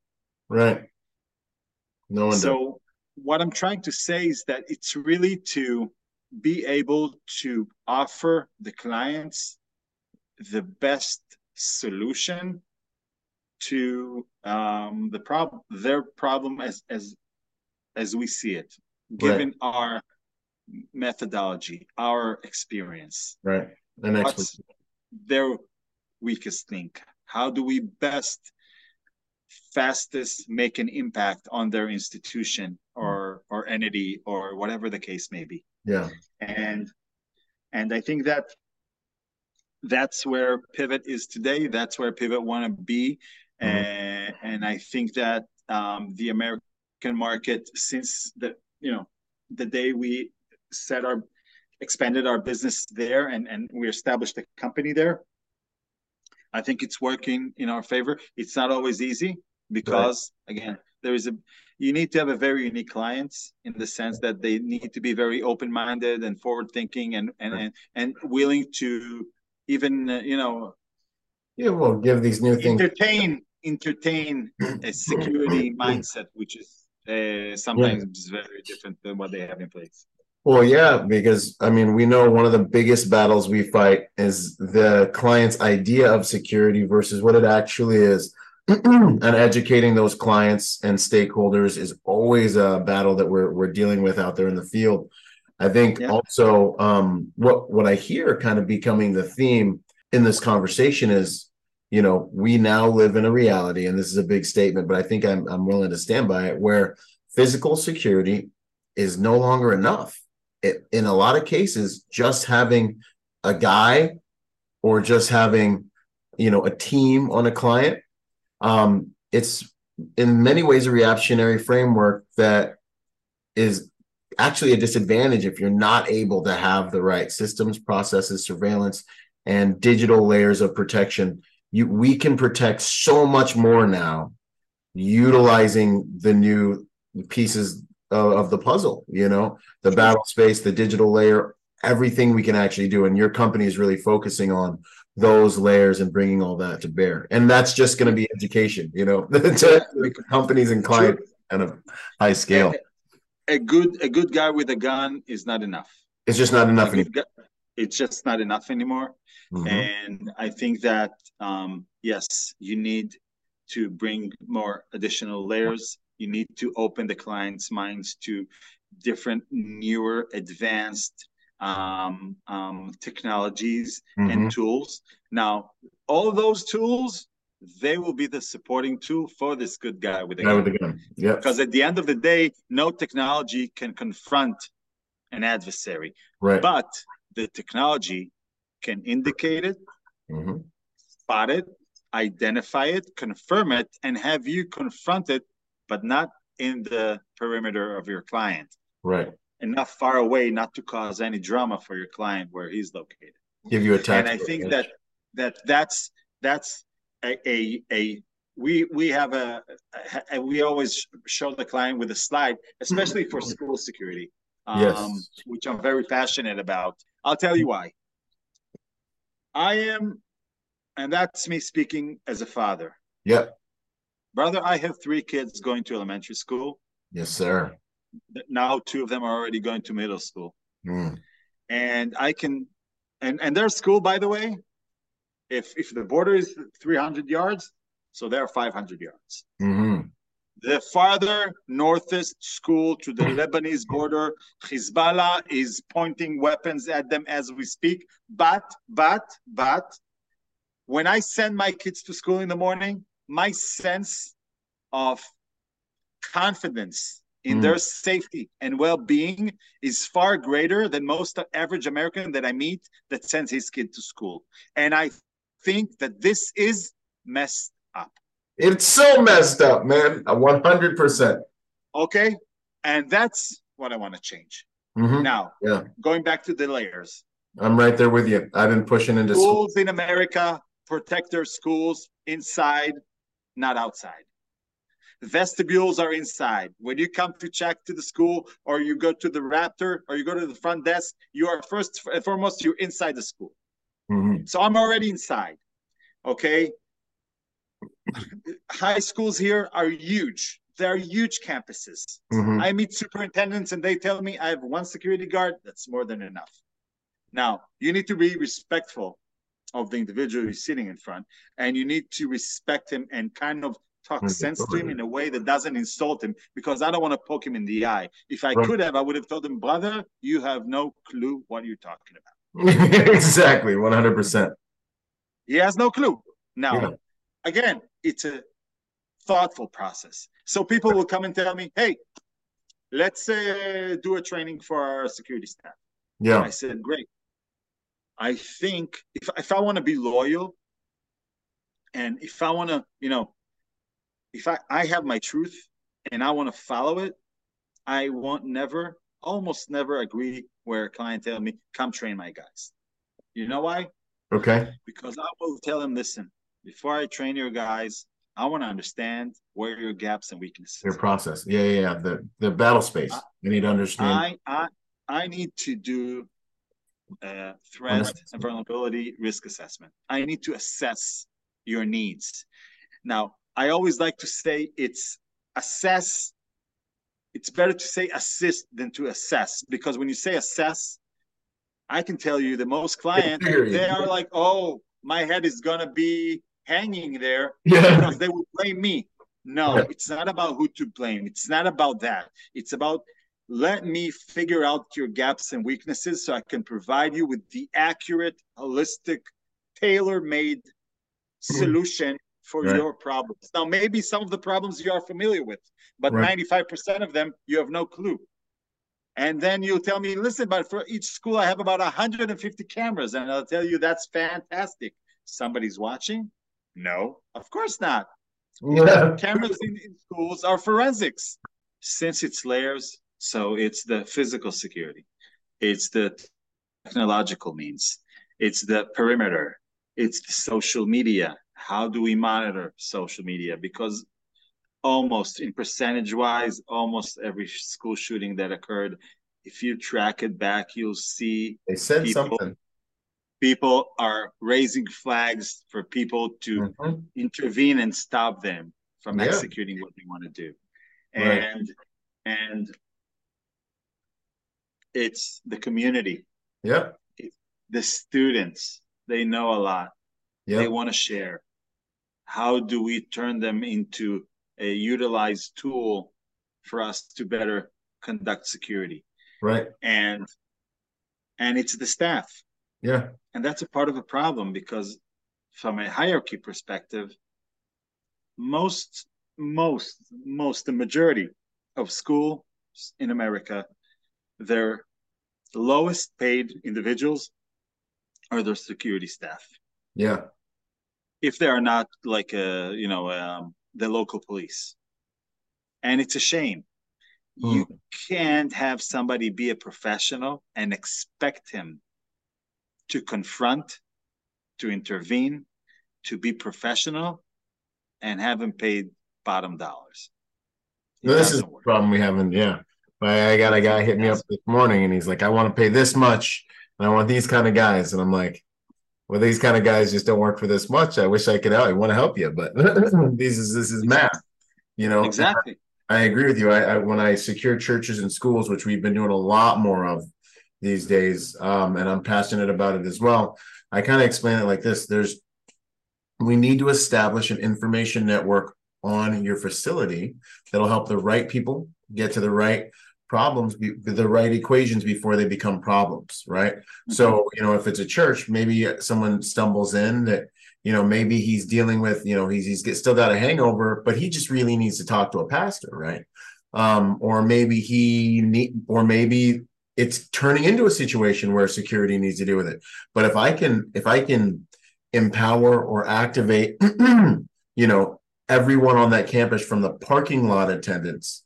Right. No one
so
does.
what i'm trying to say is that it's really to be able to offer the clients the best solution to um, the problem their problem as as as we see it given right. our methodology our experience.
Right. And
what's their weakest link? How do we best fastest make an impact on their institution or or entity or whatever the case may be?
Yeah.
And and i think that that's where pivot is today. That's where pivot want to be. Mm-hmm. and and i think that um, the american market since the you know the day we set our expanded our business there and and we established a company there i think it's working in our favor it's not always easy because right. again there is a you need to have a very unique clients in the sense that they need to be very open-minded and forward-thinking and and and, and willing to even uh, you know
yeah well give these new things
entertain entertain a security mindset which is uh, sometimes yeah. very different than what they have in place
well, yeah, because I mean, we know one of the biggest battles we fight is the client's idea of security versus what it actually is. and educating those clients and stakeholders is always a battle that we're we're dealing with out there in the field. I think yeah. also um, what what I hear kind of becoming the theme in this conversation is, you know, we now live in a reality, and this is a big statement, but I think I'm I'm willing to stand by it, where physical security is no longer enough it, in a lot of cases, just having a guy or just having, you know, a team on a client, um, it's in many ways a reactionary framework that is actually a disadvantage if you're not able to have the right systems, processes, surveillance, and digital layers of protection. You, we can protect so much more now utilizing the new pieces of, of the puzzle you know the battle space the digital layer everything we can actually do. And your company is really focusing on those layers and bringing all that to bear. And that's just going to be education you know to companies and clients at a high scale.
A, a, good a good guy with a gun is not enough.
It's just not enough anymore.
Guy, it's just not enough anymore. Mm-hmm. and i think that um, yes you need to bring more additional layers you need to open the client's minds to different newer advanced um, um, technologies mm-hmm. and tools now all those tools they will be the supporting tool for this good guy with the guy gun. With the gun.
Yeah.
Because at the end of the day, no technology can confront an adversary.
Right.
But the technology can indicate it,
mm-hmm.
spot it, identify it, confirm it, and have you confront it but not in the perimeter of your client.
Right.
Enough far away not to cause any drama for your client where he's located.
Give you a time.
And I think that that that's that's a a, a we we have a, a, we always show the client with a slide, especially for school security, um,
yes.
which I'm very passionate about. I'll tell you why. I am, and that's me speaking as a father.
Yep.
Brother, I have three kids going to elementary school.
Yes, sir.
Now two of them are already going to middle school.
Mm.
And I can and and their school, by the way, if if the border is 300 yards, so they're 500 yards.
Mm-hmm.
The farther northest school to the Lebanese border, Hezbollah is pointing weapons at them as we speak. But, but, but, when I send my kids to school in the morning, my sense of confidence in mm. their safety and well-being is far greater than most average american that i meet that sends his kid to school. And i think that this is messed up.
It's so messed up man. 100%
okay? And that's what i want to change.
Mm-hmm.
now
yeah.
going back to the layers.
I'm right there with you. I've been pushing into
schools school. in america protect their schools inside not outside. Vestibules are inside. When you come to check to the school, or you go to the Raptor, or you go to the front desk, you are first and foremost you're inside the school. Mm-hmm. So I'm already inside. Okay. High schools here are huge. They're huge campuses. Mm-hmm. I meet superintendents and they tell me I have one security guard. That's more than enough. Now, you need to be respectful of the individual who's sitting in front, and you need to respect him and kind of talk sense to him in a way that doesn't insult him because I don't want to poke him in the eye. If I right. could have, I would have told him, brother, you have no clue what you're talking
about. exactly, 100%.
He has no clue. Now, yeah. again, it's a thoughtful process. So people will come and tell me, hey, let's uh, do a training for our security staff.
Yeah.
I said, great. I think if if I want to be loyal and if I want to, you know, if I, I have my truth and I want to follow it, I won't never, almost never agree where a client tell me, come train my guys. You know why?
Okay.
Because I will tell them, listen, before I train your guys, I want to understand where your gaps and weaknesses.
Your process. Yeah, yeah, yeah. The the battle space. I, you need to understand.
I I I need to do uh, threat and vulnerability risk assessment. I need to assess your needs. Now, I always like to say it's assess. It's better to say assist than to assess because when you say assess, I can tell you the most clients they are like, oh, my head is gonna be hanging there yeah. because they will blame me. No, yeah. it's not about who to blame. It's not about that. It's about let me figure out your gaps and weaknesses so I can provide you with the accurate, holistic, tailor made hmm. solution for right. your problems. Now, maybe some of the problems you are familiar with, but right. 95% of them you have no clue. And then you'll tell me, listen, but for each school, I have about 150 cameras. And I'll tell you, that's fantastic. Somebody's watching? No, of course not. Yeah. Cameras in, in schools are forensics. Since it's layers, so it's the physical security, it's the technological means, it's the perimeter, it's the social media. How do we monitor social media? Because almost in percentage wise, almost every school shooting that occurred, if you track it back, you'll see
they said people, something.
People are raising flags for people to mm-hmm. intervene and stop them from yeah. executing what they want to do. Right. And and it's the community.
Yeah.
The students, they know a lot. Yep. They want to share. How do we turn them into a utilized tool for us to better conduct security?
Right.
And and it's the staff.
Yeah.
And that's a part of a problem because from a hierarchy perspective, most most most the majority of schools in America their lowest paid individuals are their security staff.
Yeah.
If they are not like a, you know, um, the local police. And it's a shame. Mm. You can't have somebody be a professional and expect him to confront, to intervene, to be professional, and have him paid bottom dollars.
No, this is the problem we have in yeah. I got a guy hit me up this morning and he's like, I want to pay this much and I want these kind of guys. And I'm like, well, these kind of guys just don't work for this much. I wish I could help. I want to help you, but this is this is math, you know.
Exactly.
I agree with you. I, I, when I secure churches and schools, which we've been doing a lot more of these days, um, and I'm passionate about it as well. I kind of explain it like this: There's we need to establish an information network on your facility that'll help the right people get to the right problems be, the right equations before they become problems right? Mm-hmm. so you know if it's a church maybe someone stumbles in that you know maybe he's dealing with you know he's he's still got a hangover but he just really needs to talk to a pastor right? Um or maybe he need or maybe it's turning into a situation where security needs to deal with it. But if i can if i can empower or activate you know everyone on that campus from the parking lot attendants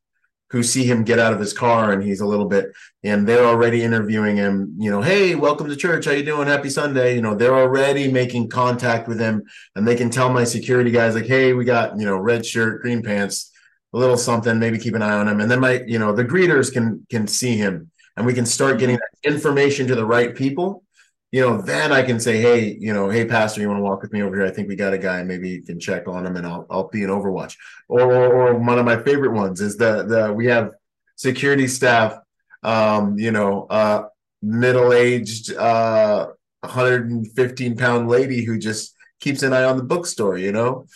who see him get out of his car and he's a little bit and they're already interviewing him you know hey welcome to church how you doing happy sunday you know they're already making contact with him and they can tell my security guys like hey we got you know red shirt green pants a little something, maybe keep an eye on him. And then my, you know, the greeters can can see him and we can start getting information to the right people. You know, then I can say, hey, you know, hey, pastor, you want to walk with me over here? I think we got a guy. Maybe you can check on him, and I'll I'll be an Overwatch. Or, or, or one of my favorite ones is the the we have security staff, um, you know, uh, middle aged, uh, 115 pound lady who just keeps an eye on the bookstore. You know,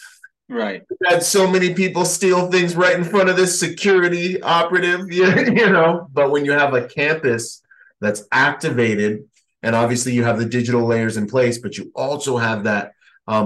Right.
We've had so many people steal things right in front of this security operative, you, you know. But when you have a campus that's activated, and obviously you have the digital layers in place, but you also have that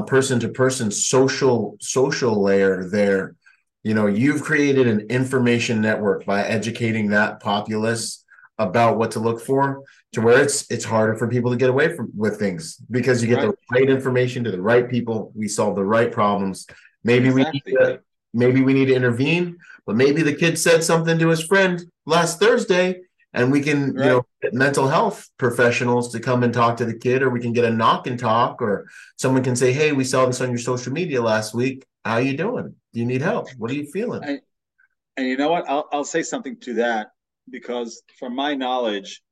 person to person social social layer there. You know, you've created an information network by educating that populace about what to look for to where it's it's harder for people to get away from with things because you get right. the right information to the right people we solve the right problems Maybe exactly. we need to, maybe we need to intervene, but maybe the kid said something to his friend last Thursday, and we can right. you know get mental health professionals to come and talk to the kid, or we can get a knock and talk, or someone can say, "Hey, we saw this on your social media last week. How you doing? Do you need help? What are you feeling?"
And, and you know what? I'll I'll say something to that because, from my knowledge,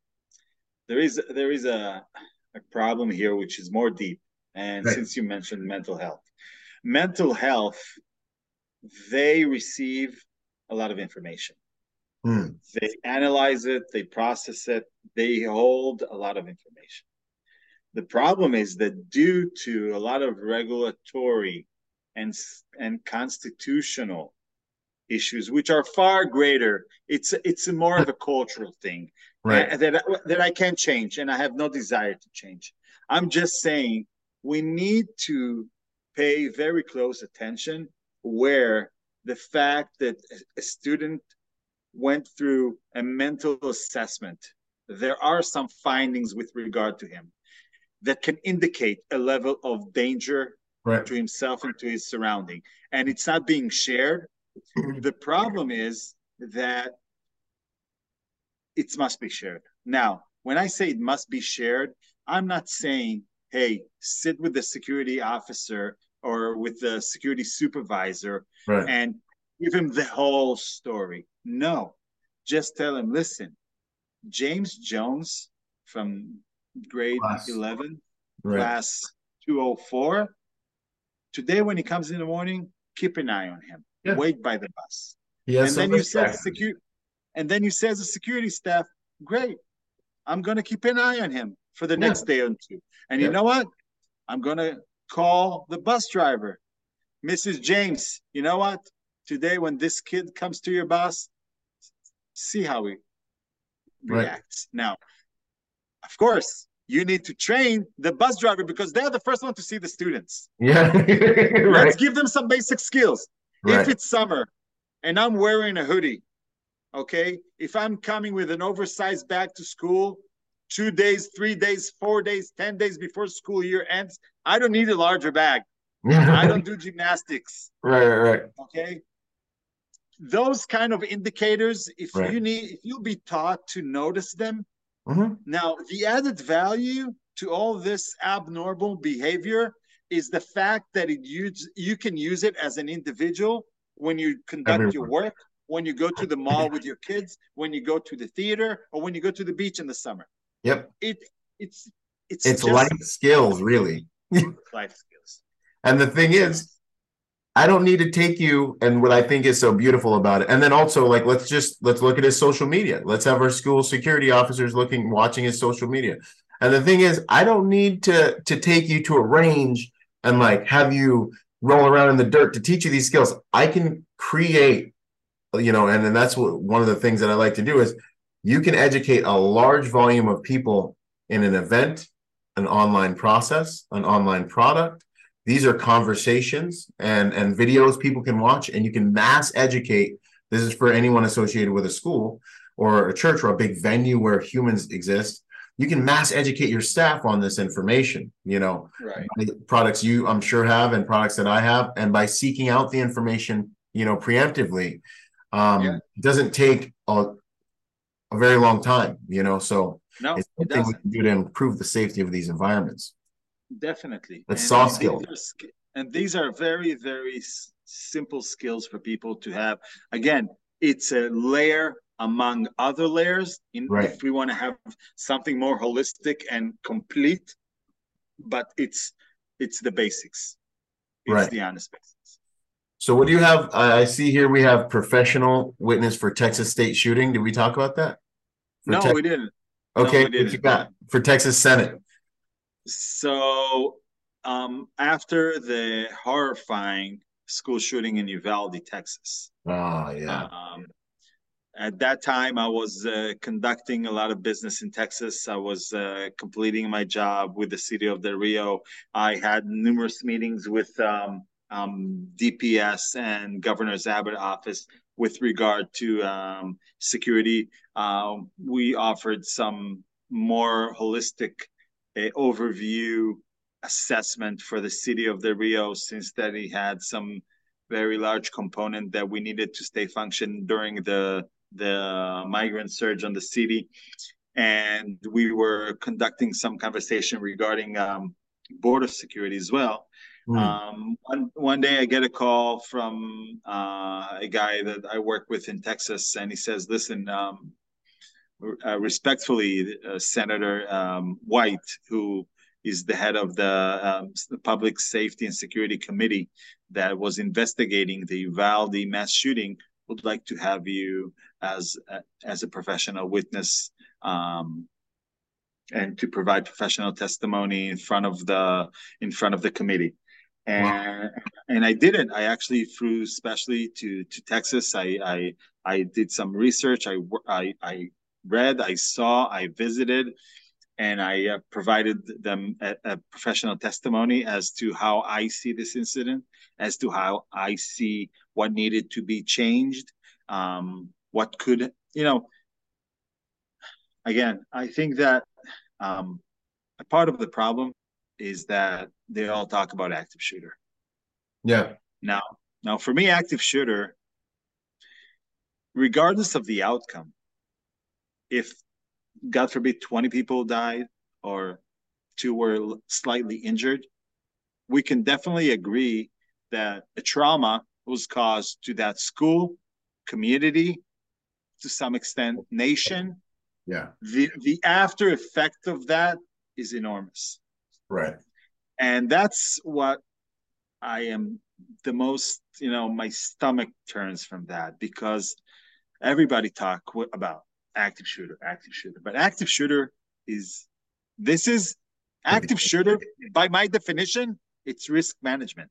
there is there is a a problem here which is more deep. And right. since you mentioned mental health, mental health, they receive a lot of information. Mm. They analyze it, they process it, they hold a lot of information. The problem is that due to a lot of regulatory and, and constitutional issues, which are far greater, it's it's more of a cultural thing right. that, that I can't change, and I have no desire to change. I'm just saying we need to pay very close attention where the fact that a student went through a mental assessment, there are some findings with regard to him that can indicate a level of danger right. to himself and to his surrounding. And it's not being shared. Mm-hmm. the problem is that it must be shared. Now, when I say it must be shared, I'm not saying hey, sit with the security officer or with the security supervisor right. and give him the whole story. No, just tell him, listen, James Jones from grade class. 11, right. class 204, today when he comes in the morning, keep an eye on him. Yeah. Wait by the bus. Yes, and then you said the security, and then you say as a security staff, great. I'm gonna keep an eye on him for the next day or two. And yeah. you know what? I'm going to call the bus driver. Mrs. James, you know what? Today, when this kid comes to your bus, see how he reacts. Right. Now, of course, you need to train the bus driver because they're the first one to see the students.
Yeah.
right. Let's give them some basic skills. Right. If it's summer and I'm wearing a hoodie, okay, if I'm coming with an oversized bag to school, two days, three days, four days, 10 days before school year ends. I don't need a larger bag. I don't do gymnastics.
Right, right, right.
Okay. Those kind of indicators, if right. you need, if you'll be taught to notice them. Mm-hmm. Now, the added value to all this abnormal behavior is the fact that it use, you can use it as an individual when you conduct Everyone. your work, when you go to the mall with your kids, when you go to the theater, or when you go to the beach in the summer.
Yep.
It it's it's
it's life skills, really.
life skills.
And the thing is, I don't need to take you and what I think is so beautiful about it. And then also like let's just let's look at his social media. Let's have our school security officers looking watching his social media. And the thing is, I don't need to to take you to a range and like have you roll around in the dirt to teach you these skills. I can create, you know, and then that's what one of the things that I like to do is you can educate a large volume of people in an event, an online process, an online product. These are conversations and, and videos people can watch, and you can mass educate. This is for anyone associated with a school or a church or a big venue where humans exist. You can mass educate your staff on this information, you know,
right.
products you I'm sure have and products that I have. And by seeking out the information, you know, preemptively, um, yeah. it doesn't take a, a very long time, you know. So
no,
it's something we can do to improve the safety of these environments.
Definitely.
It's soft skills.
And these are very, very simple skills for people to have. Again, it's a layer among other layers in, right. if we want to have something more holistic and complete but it's it's the basics it's right. the honest basics
so what do you have i see here we have professional witness for texas state shooting did we talk about that
for no we didn't
okay no, we didn't. what you got for texas senate
so um after the horrifying school shooting in uvalde texas
oh yeah
um, at that time, I was uh, conducting a lot of business in Texas. I was uh, completing my job with the city of Del Rio. I had numerous meetings with um, um, DPS and Governor's Abbott office with regard to um, security. Uh, we offered some more holistic uh, overview assessment for the city of Del Rio since that he had some very large component that we needed to stay function during the the migrant surge on the city. And we were conducting some conversation regarding um, border security as well. Mm. Um, one, one day I get a call from uh, a guy that I work with in Texas, and he says, Listen, um, uh, respectfully, uh, Senator um, White, who is the head of the, um, the, Public Safety and Security Committee that was investigating the Uvalde mass shooting, would like to have you as a, as a professional witness um, and to provide professional testimony in front of the in front of the committee and wow. and I did it. I actually flew especially to to Texas. I I I did some research. I I I read. I saw. I visited, and I uh, provided them a, a, professional testimony as to how I see this incident, as to how I see what needed to be changed, um, what could you know again i think that um, a part of the problem is that they all talk about active shooter
yeah
now now for me active shooter regardless of the outcome if god forbid 20 people died or two were slightly injured we can definitely agree that a trauma was caused to that school community to some extent nation.
Yeah.
The the after effect of that is enormous.
Right.
And that's what i am the most you know my stomach turns from that because everybody talk about active shooter active shooter but active shooter is this is active shooter by my definition it's risk management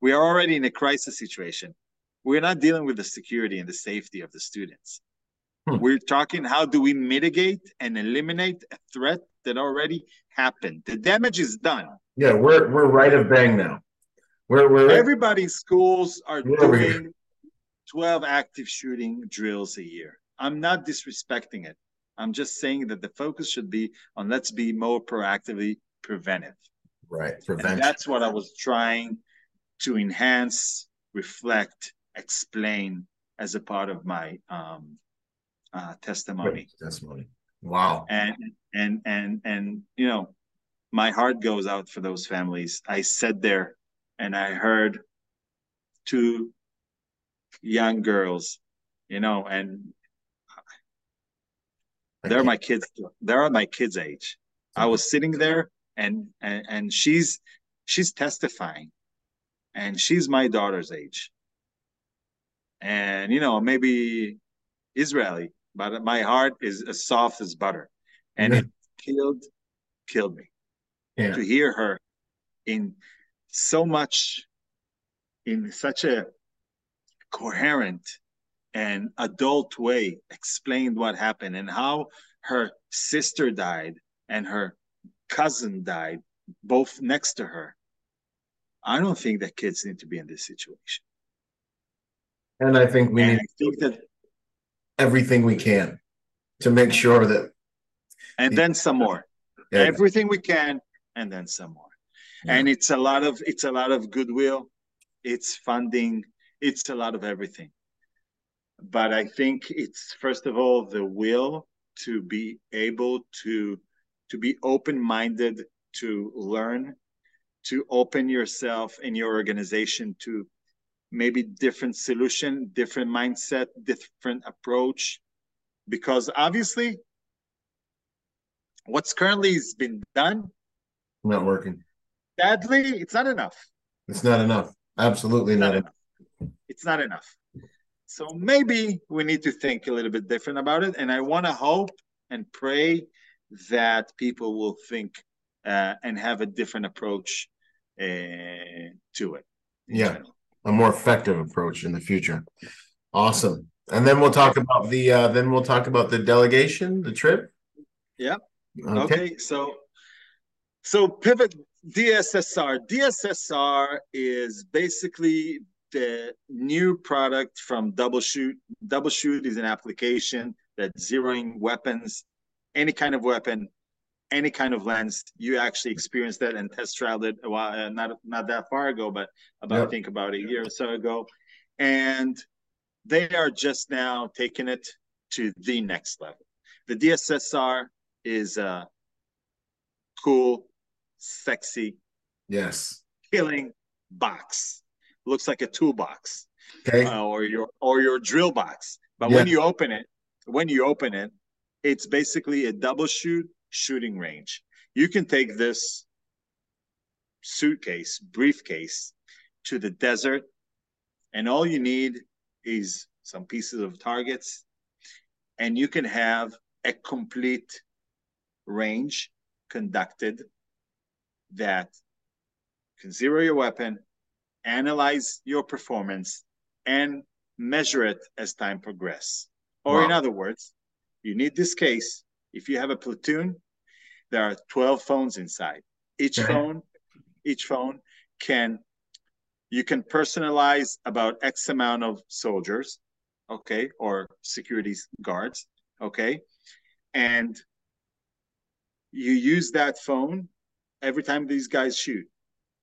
we are already in a crisis situation we're not dealing with the security and the safety of the students Hmm. We're talking how do we mitigate and eliminate a threat that already happened. The damage is done.
Yeah, we're we're right of bang now. We're, we're
everybody's schools are doing 12 active shooting drills a year. I'm not disrespecting it. I'm just saying that the focus should be on let's be more proactively preventive.
Right. Prevention.
that's what I was trying to enhance, reflect, explain as a part of my um, uh, testimony.
Testimony. Wow.
And and and and you know, my heart goes out for those families. I sat there and I heard two young girls, you know, and they're my kids. They're my kids' age. I was sitting there and and and she's she's testifying and she's my daughter's age and you know maybe israeli but my heart is as soft as butter, and yeah. it killed killed me yeah. to hear her in so much in such a coherent and adult way explained what happened and how her sister died and her cousin died both next to her. I don't think that kids need to be in this situation.
And i think we and need I think that everything we can to make sure that
and then some more. Yeah. everything we can and then some more. Yeah. and it's a lot of it's a lot of goodwill. It's funding. It's a lot of everything but i think it's first of all the will to be able to to be open-minded to learn to open yourself and your organization to maybe different solution, different mindset, different approach, because obviously what's currently has been done
not working.
Sadly, it's not enough.
It's not enough. Absolutely not, not enough.
enough. It's not enough. So maybe we need to think a little bit different about it. And I want to hope and pray that people will think uh, and have a different approach uh, to it.
Yeah, general. a more effective approach in the future. Awesome. And then we'll talk about the uh, then we'll talk about the delegation, the trip.
Yeah. Okay. okay. So so pivot DSSR. DSSR is basically the new product from Double Shoot. Double Shoot is an application that's zeroing weapons, any kind of weapon, any kind of lens. You actually experienced that and test trialed it a while, uh, not not that far ago, but about yep. I think about a year or so ago, and they are just now taking it to the next level. The DSSR is a cool, sexy,
yes,
killing box. Looks like a toolbox,
okay,
uh, or your or your drill box. But when you open it, when you open it, it's basically a double shoot shooting range. You can take this suitcase, briefcase, to the desert, and all you need is some pieces of targets, and you can have a complete range conducted that can zero your weapon, analyze your performance, and measure it as time progresses. Or wow. in other words, you need this case. If you have a platoon, there are 12 phones inside. Each okay. phone, each phone can you can personalize about X amount of soldiers, okay, or security guards, okay, and you use that phone every time these guys shoot.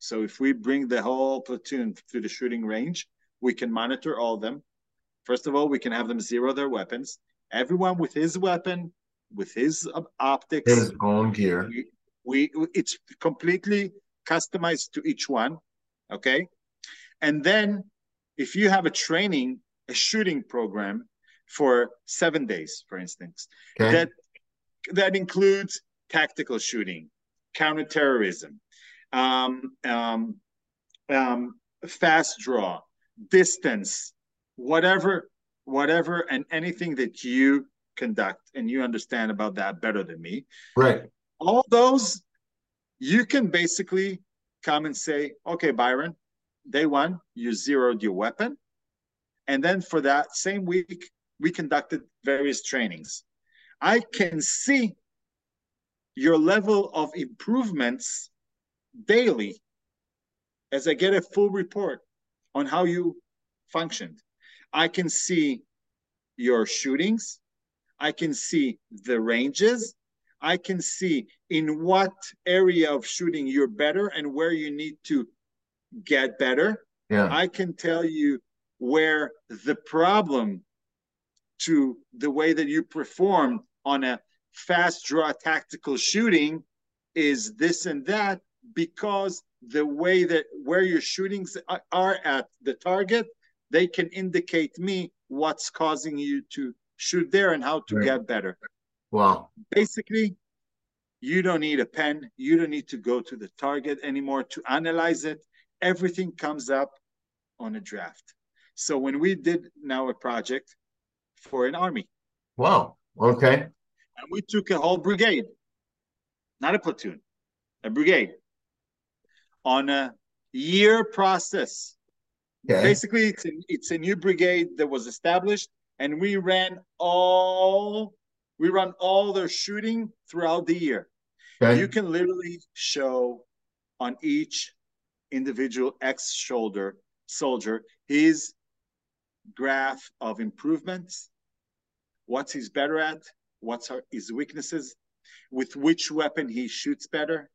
So if we bring the whole platoon to the shooting range, we can monitor all of them. First of all, we can have them zero their weapons. Everyone with his weapon, with his uh, optics,
his own gear.
We, we it's completely customized to each one. Okay, and then if you have a training, a shooting program for seven days, for instance, okay. that that includes tactical shooting, counterterrorism, um, um, um, fast draw, distance, whatever, whatever, and anything that you conduct and you understand about that better than me.
Right.
All those, you can basically come and say, okay, Byron, day one, you zeroed your weapon. And then for that same week, we conducted various trainings. I can see your level of improvements daily as I get a full report on how you functioned. I can see your shootings. I can see the ranges. I can see in what area of shooting you're better and where you need to get better.
Yeah.
I can tell you where the problem to the way that you perform on a fast draw tactical shooting is this and that because the way that where your shootings are at the target they can indicate me what's causing you to shoot there and how to right. get better.
Wow.
Basically you don't need a pen. You don't need to go to the target anymore to analyze it. Everything comes up on a draft. So when we did now a project for an army.
Wow. Okay.
And we took a whole brigade, not a platoon, a brigade, on a year process. Okay. Basically, it's a, it's a new brigade that was established, and we ran all we run all their shooting throughout the year. Okay. You can literally show on each individual ex shoulder soldier his graph of improvements, what's he's better at, what's his weaknesses, with which weapon he shoots better,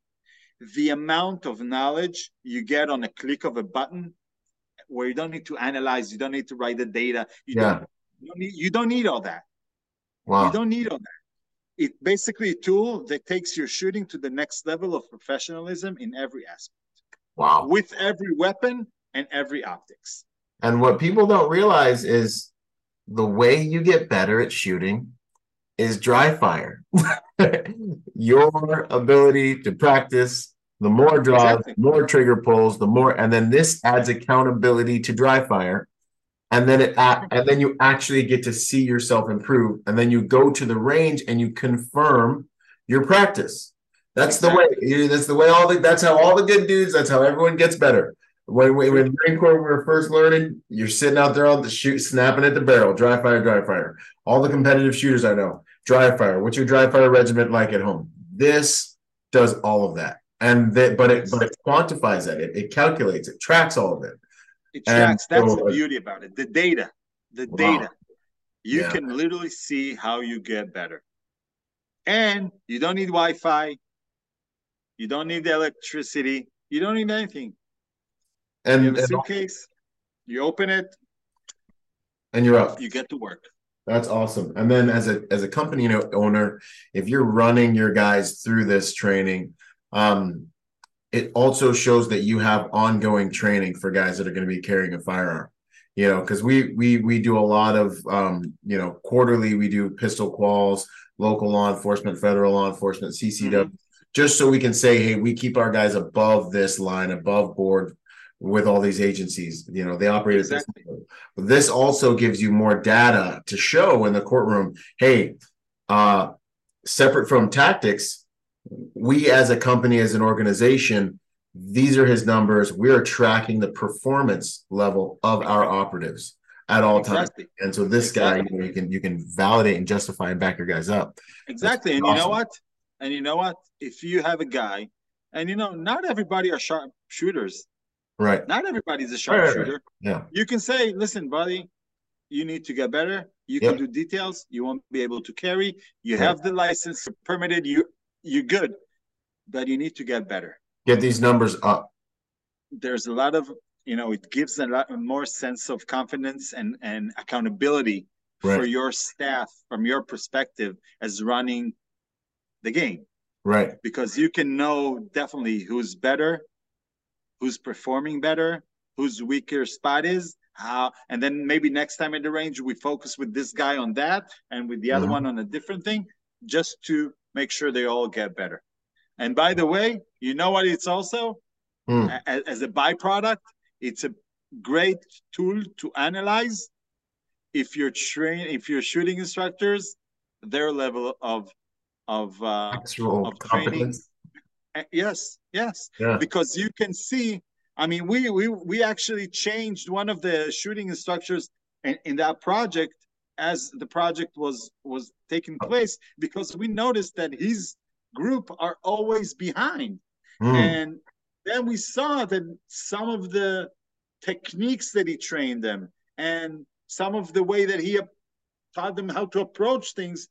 the amount of knowledge you get on a click of a button where you don't need to analyze, you don't need to write the data, you, yeah. don't, you, don't, need, you don't need all that. Wow. You don't need all that. It's basically a tool that takes your shooting to the next level of professionalism in every aspect.
Wow.
With every weapon and every optics.
And what people don't realize is the way you get better at shooting is dry fire. Your ability to practice, the more draws, exactly. more trigger pulls, the more, and then this adds accountability to dry fire. And then it, and then you actually get to see yourself improve. And then you go to the range and you confirm your practice. That's exactly. the way. That's the way all the. That's how all the good dudes. That's how everyone gets better. When, when, when Marine Corps we were first learning, you're sitting out there on the shoot, snapping at the barrel, dry fire, dry fire. All the competitive shooters I know, dry fire. What's your dry fire regiment like at home? This does all of that, and that, but it but it quantifies that. It, it calculates. It tracks all of it.
It tracks. And That's so, the beauty about it. The data. The wow. data. You yeah. can literally see how you get better, and you don't need Wi-Fi. You don't need the electricity. You don't need anything
and
you have a suitcase, you open it,
and you're up.
You get to work.
That's awesome. And then as a as a company owner, if you're running your guys through this training, um, it also shows that you have ongoing training for guys that are going to be carrying a firearm. You know, because we we we do a lot of um, you know quarterly we do pistol quals, local law enforcement, federal law enforcement, CCW, mm-hmm. just so we can say, hey, we keep our guys above this line, above board with all these agencies. You know, they operate exactly. this. But this also gives you more data to show in the courtroom. Hey, uh, separate from tactics, we as a company, as an organization, these are his numbers. We are tracking the performance level of our operatives at all exactly. times. And so this exactly. guy, you, know, you, can you can validate and justify and back your guys up.
Exactly. That's and awesome. you know what? And you know what? If you have a guy, and you know, not everybody are sharp shooters.
Right.
Not everybody's a sharpshooter. Right, right,
Yeah.
You can say, listen, buddy, you need to get better. You yep. can do details. You won't be able to carry. You right. have the license permitted. You you're good, but you need to get better.
Get these numbers up.
There's a lot of you know. It gives a lot more sense of confidence and and accountability for your staff from your perspective as running the game.
Right.
Because you can know definitely who's better who's performing better, whose weaker spot is, how, and then maybe next time in the range we focus with this guy on that and with the other mm-hmm. one on a different thing, just to make sure they all get better. And by the way, you know what? It's also mm. as, as a byproduct, it's a great tool to analyze if you're train if you're shooting instructors their level of of uh,
Actual of training
Eh, yes, yes. Yeah. Because you can see, I mean, we we we actually changed one of the shooting instructors in, in that project as the project was was taking place because we noticed that his group are always behind. Mm. And then we saw that some of the techniques that he trained them and some of the way that he taught them how to approach things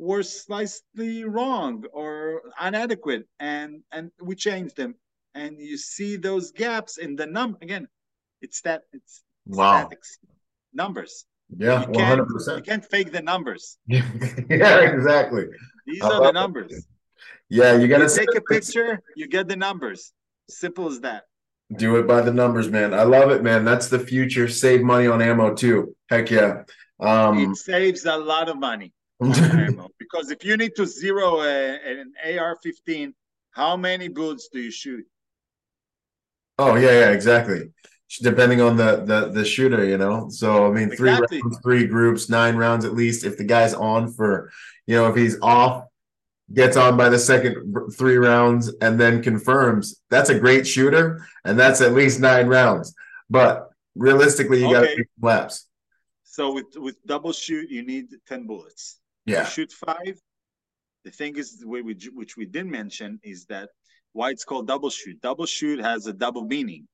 were slightly wrong or inadequate and and we changed them. And you see those gaps in the number again it's that it's
wow.
statics, numbers.
Yeah
you 100% you can't fake the numbers.
Yeah exactly.
These are the numbers. It.
yeah you gotta
you take a picture you get the numbers. Simple as that.
Do it by the numbers man. I love it man. That's the future. Save money on ammo too. Heck yeah.
Um, it saves a lot of money because if you need to zero a, an AR-15, how many bullets do you shoot?
Oh yeah, yeah, exactly. Depending on the the the shooter, you know. So I mean, three exactly. rounds, three groups, nine rounds at least. If the guy's on for, you know, if he's off, gets on by the second three rounds, and then confirms, that's a great shooter, and that's at least nine rounds. But realistically, you okay. got laps.
So with with double shoot, you need ten bullets.
Yeah.
shoot five. The thing is, we, we, which we didn't mention, is that why it's called double shoot. Double shoot has a double meaning.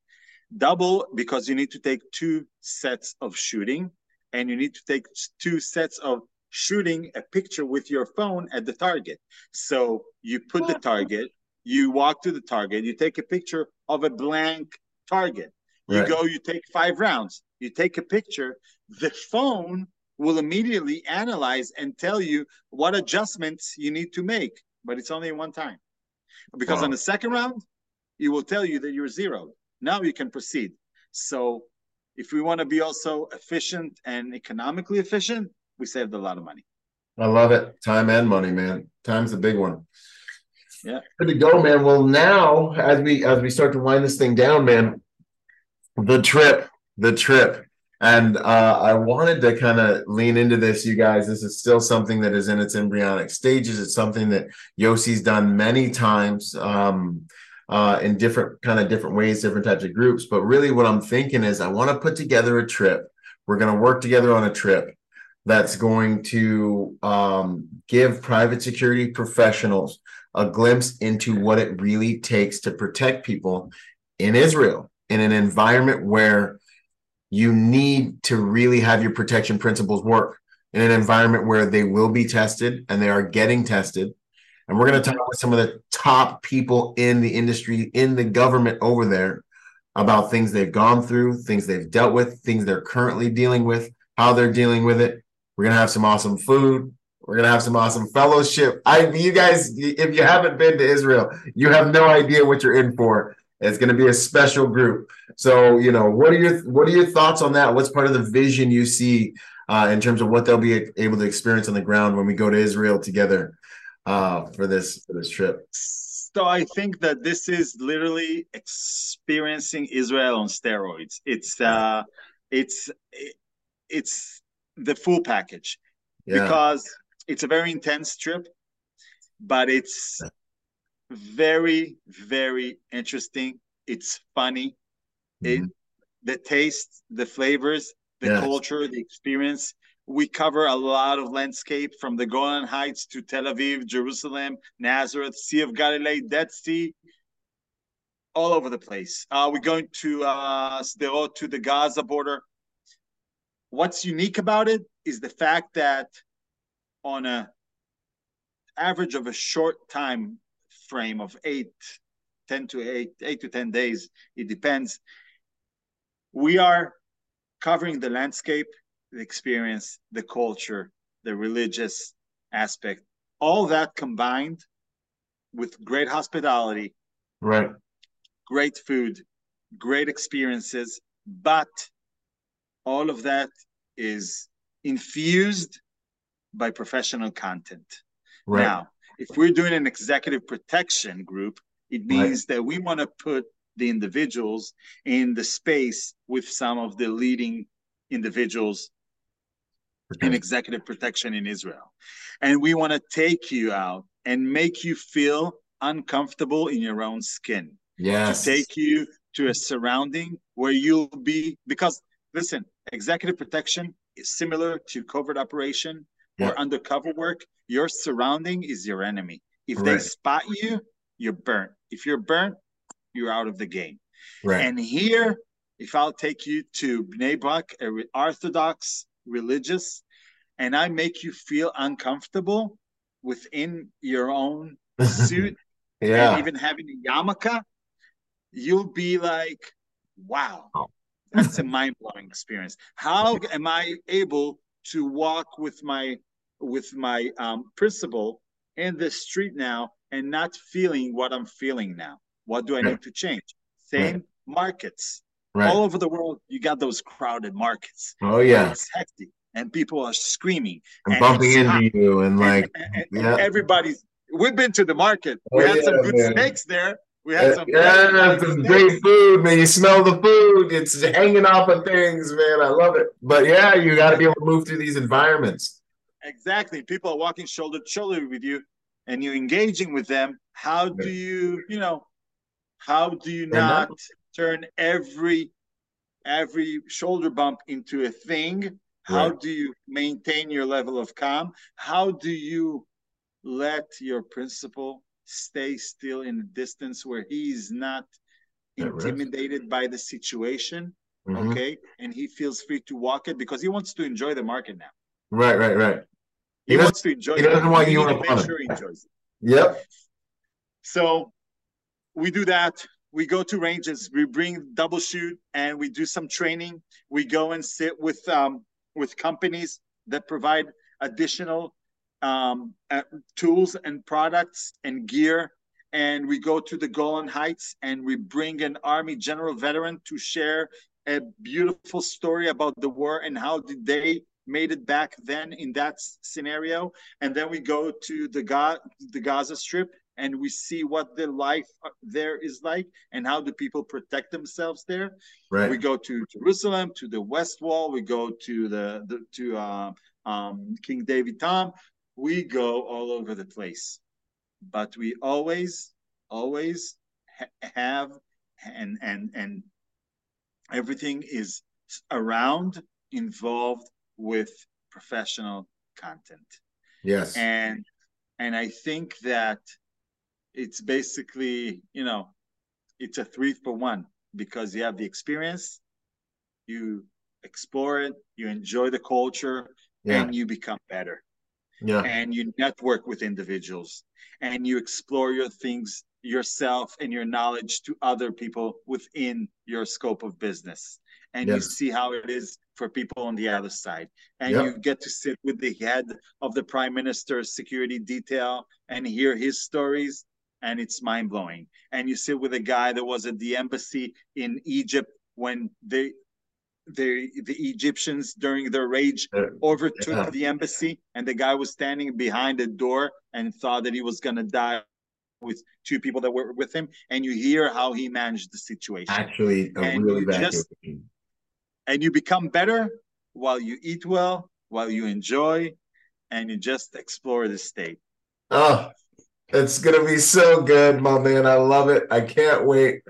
Double because you need to take two sets of shooting, and you need to take two sets of shooting a picture with your phone at the target. So you put the target, you walk to the target, you take a picture of a blank target. You right. go, you take five rounds, you take a picture. The phone will immediately analyze and tell you what adjustments you need to make, but it's only one time. Because wow. on the second round, it will tell you that you're zeroed. Now you can proceed. So if we want to be also efficient and economically efficient, we saved a lot of money.
I love it. Time and money, man. Time's the big one.
Yeah.
Good to go, man. Well, now as we as we start to wind this thing down, man, the trip, the trip. And uh, I wanted to kind of lean into this, you guys. This is still something that is in its embryonic stages. It's something that Yossi's done many times um, uh, in different kind of different ways, different types of groups. But really, what I'm thinking is, I want to put together a trip. We're going to work together on a trip that's going to um, give private security professionals a glimpse into what it really takes to protect people in Israel in an environment where you need to really have your protection principles work in an environment where they will be tested and they are getting tested. And we're going to talk with some of the top people in the industry, in the government over there about things they've gone through, things they've dealt with, things they're currently dealing with, how they're dealing with it. We're going to have some awesome food. We're going to have some awesome fellowship. I you guys if you haven't been to Israel, you have no idea what you're in for. It's going to be a special group. So, you know, what are your what are your thoughts on that? What's part of the vision you see uh, in terms of what they'll be able to experience on the ground when we go to Israel together uh, for this for this trip?
So I think that this is literally experiencing Israel on steroids. It's uh, it's it's the full package yeah. because it's a very intense trip, but it's very very interesting it's funny mm-hmm. it the taste the flavors the culture the experience we cover a lot of landscape from the Golan Heights to Tel Aviv, Jerusalem, Nazareth, Sea of Galilee, Dead Sea, all over the place. Uh, we're going to uh, Sderot to the Gaza border. What's unique about it is the fact that on a average of a short time frame of eight, 10 to eight, eight to 10 days. It depends. We are covering the landscape, the experience, the culture, the religious aspect, all that combined with great hospitality,
right?
Great food, great experiences, but all of that is infused by professional content. Right. Now, if we're doing an executive protection group, it means right. that we want to put the individuals in the space with some of the leading individuals okay. in executive protection in Israel. And we want to take you out and make you feel uncomfortable in your own skin.
Yes.
To take you to a surrounding where you'll be, because listen, executive protection is similar to covert operation yeah. or undercover work, your surrounding is your enemy. If right. they spot you, you're burnt. If you're burnt, you're out of the game. Right. And here, if I'll take you to Bnei Brak, a Orthodox religious, and I make you feel uncomfortable within your own suit, yeah. and even having a yarmulke, you'll be like, wow, oh. that's a mind blowing experience. How am I able to walk with my with my um, principal in the street now and not feeling what I'm feeling now. What do I need to change? Same right. markets. Right. All over the world, you got those crowded markets.
Oh yeah,
it's hectic, and people are screaming
and, and bumping into hot. you, and like
and, and, yeah. everybody's. We've been to the market. Oh, we had yeah, some good man. steaks there. We had some
yeah, some great food, man. You smell the food; it's hanging off of things, man. I love it. But yeah, you got to be able to move through these environments.
Exactly. People are walking shoulder to shoulder with you and you're engaging with them. How do you, you know, how do you not turn every every shoulder bump into a thing? How right. do you maintain your level of calm? How do you let your principal stay still in a distance where he's not intimidated by the situation? Mm-hmm. Okay. And he feels free to walk it because he wants to enjoy the market now.
Right, right, right.
He, he wants to enjoy.
He doesn't want you to
make sure he enjoys it.
Yep.
So we do that. We go to ranges. We bring double shoot and we do some training. We go and sit with um, with companies that provide additional um, uh, tools and products and gear. And we go to the Golan Heights and we bring an Army general veteran to share a beautiful story about the war and how did they made it back then in that scenario. And then we go to the Ga- the Gaza strip and we see what the life uh, there is like and how do people protect themselves there.
Right.
We go to jerusalem to the west wall. We go to the, the to uh, um, king david tom we go all over the place. But we always always ha- have and and and everything is around involved with professional content.
Yes.
And and i think that it's basically you know it's a three for one because you have the experience you explore it you enjoy the culture
yeah.
and you become better.
Yeah.
And you network with individuals and you explore your things yourself and your knowledge to other people within your scope of business. And yes. you see how it is for people on the other side and yep. you get to sit with the head of the prime minister's security detail and hear his stories and it's mind blowing. And you sit with a guy that was at the embassy in Egypt when they the the Egyptians during their rage uh, overtook yeah. the embassy, and the guy was standing behind the door and thought that he was gonna die with two people that were with him, and you hear how he managed the situation.
Actually, a and really bad
just, And you become better while you eat well, while you enjoy, and you just explore the state.
Oh, it's gonna be so good, my man. I love it. I can't wait.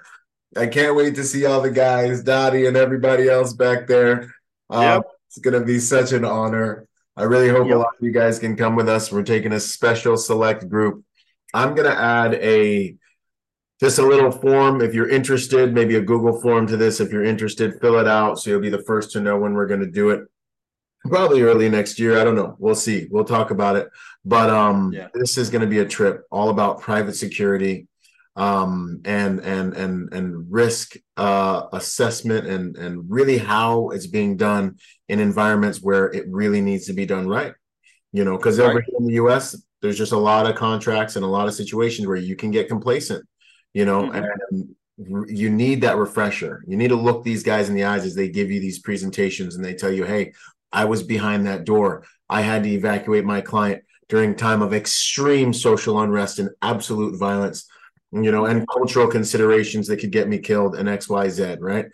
I can't wait to see all the guys, Dottie and everybody else back there. Um, yep. It's gonna be such an honor. I really hope yep. a lot of you guys can come with us. We're taking a special select group. I'm gonna add a just a little form if you're interested, maybe a Google form to this. If you're interested, fill it out so you'll be the first to know when we're gonna do it probably early next year. I don't know. We'll see. We'll talk about it. But um, yeah. this is going to be a trip all about private security um, and and and and risk uh, assessment and and really how it's being done in environments where it really needs to be done right. You know, because right. over here in the U.S., there's just a lot of contracts and a lot of situations where you can get complacent. You know, mm-hmm. and you need that refresher. You need to look these guys in the eyes as they give you these presentations and they tell you, "Hey, I was behind that door. I had to evacuate my client during time of extreme social unrest and absolute violence, you know, and cultural considerations that could get me killed and X, Y, Z, right?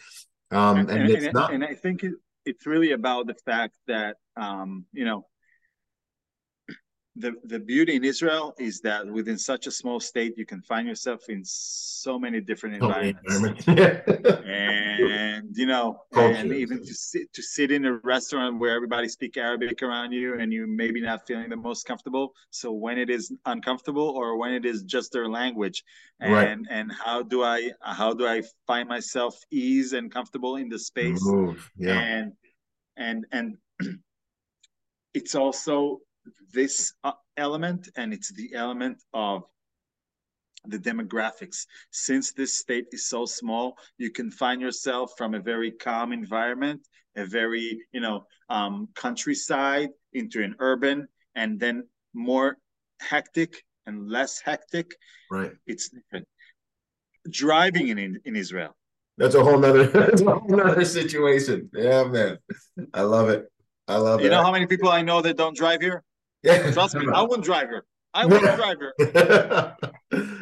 Um, and, and, it's
and,
not.
And I think it, it's really about the fact that, um, you know, the the beauty in Israel is that within such a small state, you can find yourself in so many different environments, and you know, Culture. and even to sit to sit in a restaurant where everybody speak Arabic around you, and you maybe not feeling the most comfortable. So when it is uncomfortable, or when it is just their language, and right. and how do I how do I find myself ease and comfortable in the space,
Move. yeah,
and and and it's also this uh, element and it's the element of the demographics. Since this state is so small you can find yourself from a very calm environment a very you know um, countryside into an urban and then more hectic and less hectic.
Right.
It's different. Driving in in israel.
That's a whole nother that's a whole nother situation. Yeah man. I love it. I love
you
it.
you know how many people i know that don't drive here yeah. Trust me, I wouldn't drive her. I wouldn't drive her.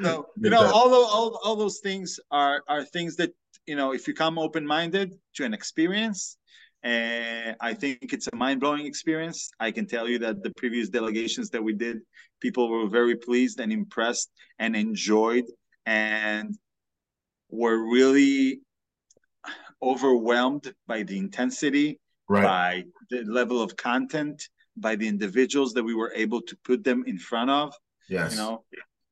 so you know, all, those, all all those things are are things that you know, if you come open minded to an experience, and I think it's a mind blowing experience. I can tell you that the previous delegations that we did, people were very pleased and impressed and enjoyed and were really overwhelmed by the intensity, right. by the level of content, by the individuals that we were able to put them in front of.
Yes.
You know,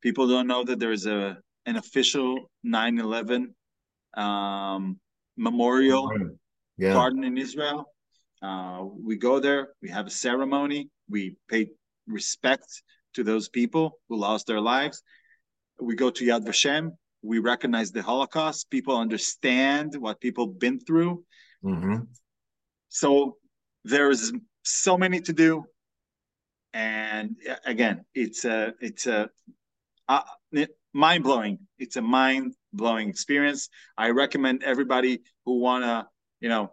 people don't know that there is a an official 9/11 um, memorial yeah. garden in Israel. Uh, we go there, we have a ceremony, we pay respect to those people who lost their lives. We go to Yad Vashem, we recognize the Holocaust. People understand what people been through.
Mm-hmm.
So there is so many to do. And again it's a it's a uh, mind-blowing. It's a mind-blowing experience. I recommend everybody who want to you know,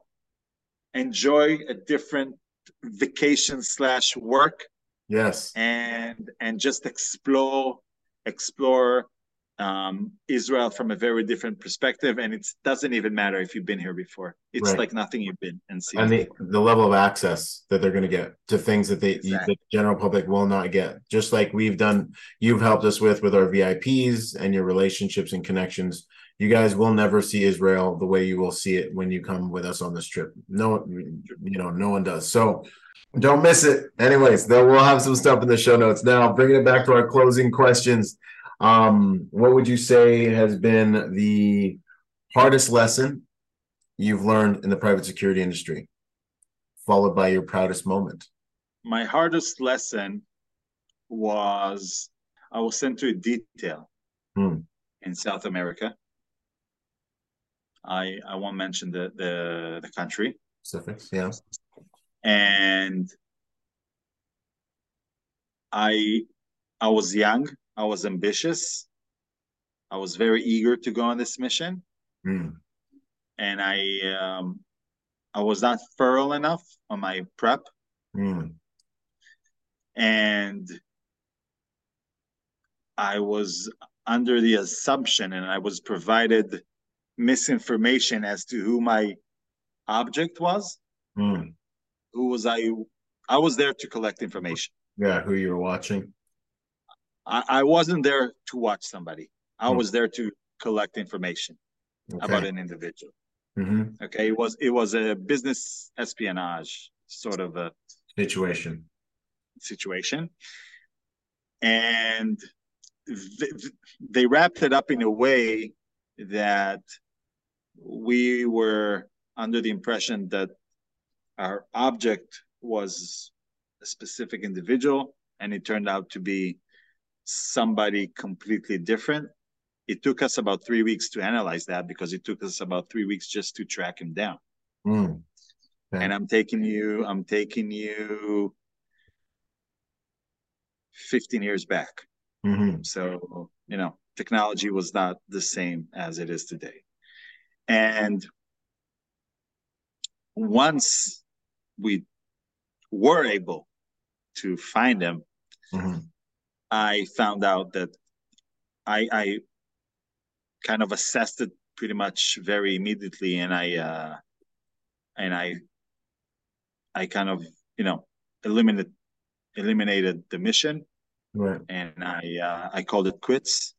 enjoy a different vacation slash work
Yes.
and and just explore explore um, Israel from a very different perspective. And it doesn't even matter if you've been here before. It's
Right.
like nothing you've been and seen.
And the, the level of access that they're going to get to things that they
Exactly.
the general public will not get. Just like we've done, you've helped us with with our VIPs and your relationships and connections. You guys will never see Israel the way you will see it when you come with us on this trip. No, you know, no one does. So don't miss it. Anyways, though we'll have some stuff in the show notes. Now, bringing it back to our closing questions. Um, what would you say has been the hardest lesson you've learned in the private security industry, followed by your proudest moment?
My hardest lesson was I was sent to a detail
Hmm.
in South America. I I won't mention the the, the country.
Specifics, yeah.
and I I was young, I was ambitious, I was very eager to go on this mission,
Hmm.
and I um, I was not thorough enough on my prep,
Hmm.
and I was under the assumption, and I was provided misinformation as to who my object was.
Hmm.
Who was I? I was there to collect information.
Yeah, who you were watching.
I, I wasn't there to watch somebody. I
Hmm.
was there to collect information about an individual.
Mhm.
Okay, it was it was a business espionage sort of a
Situation.
situation, and th- they wrapped it up in a way that we were under the impression that our object was a specific individual, and it turned out to be somebody completely different. It took us about three weeks to analyze that because it took us about three weeks just to track him down.
Okay.
And I'm taking you, I'm taking you 15 years back.
Mhm.
So, you know, technology was not the same as it is today. And once we were able to find him,
Mhm.
I found out that I I kind of assessed it pretty much very immediately and I uh and I I kind of, you know, eliminated eliminated the mission
Right.
and I uh, I called it quits.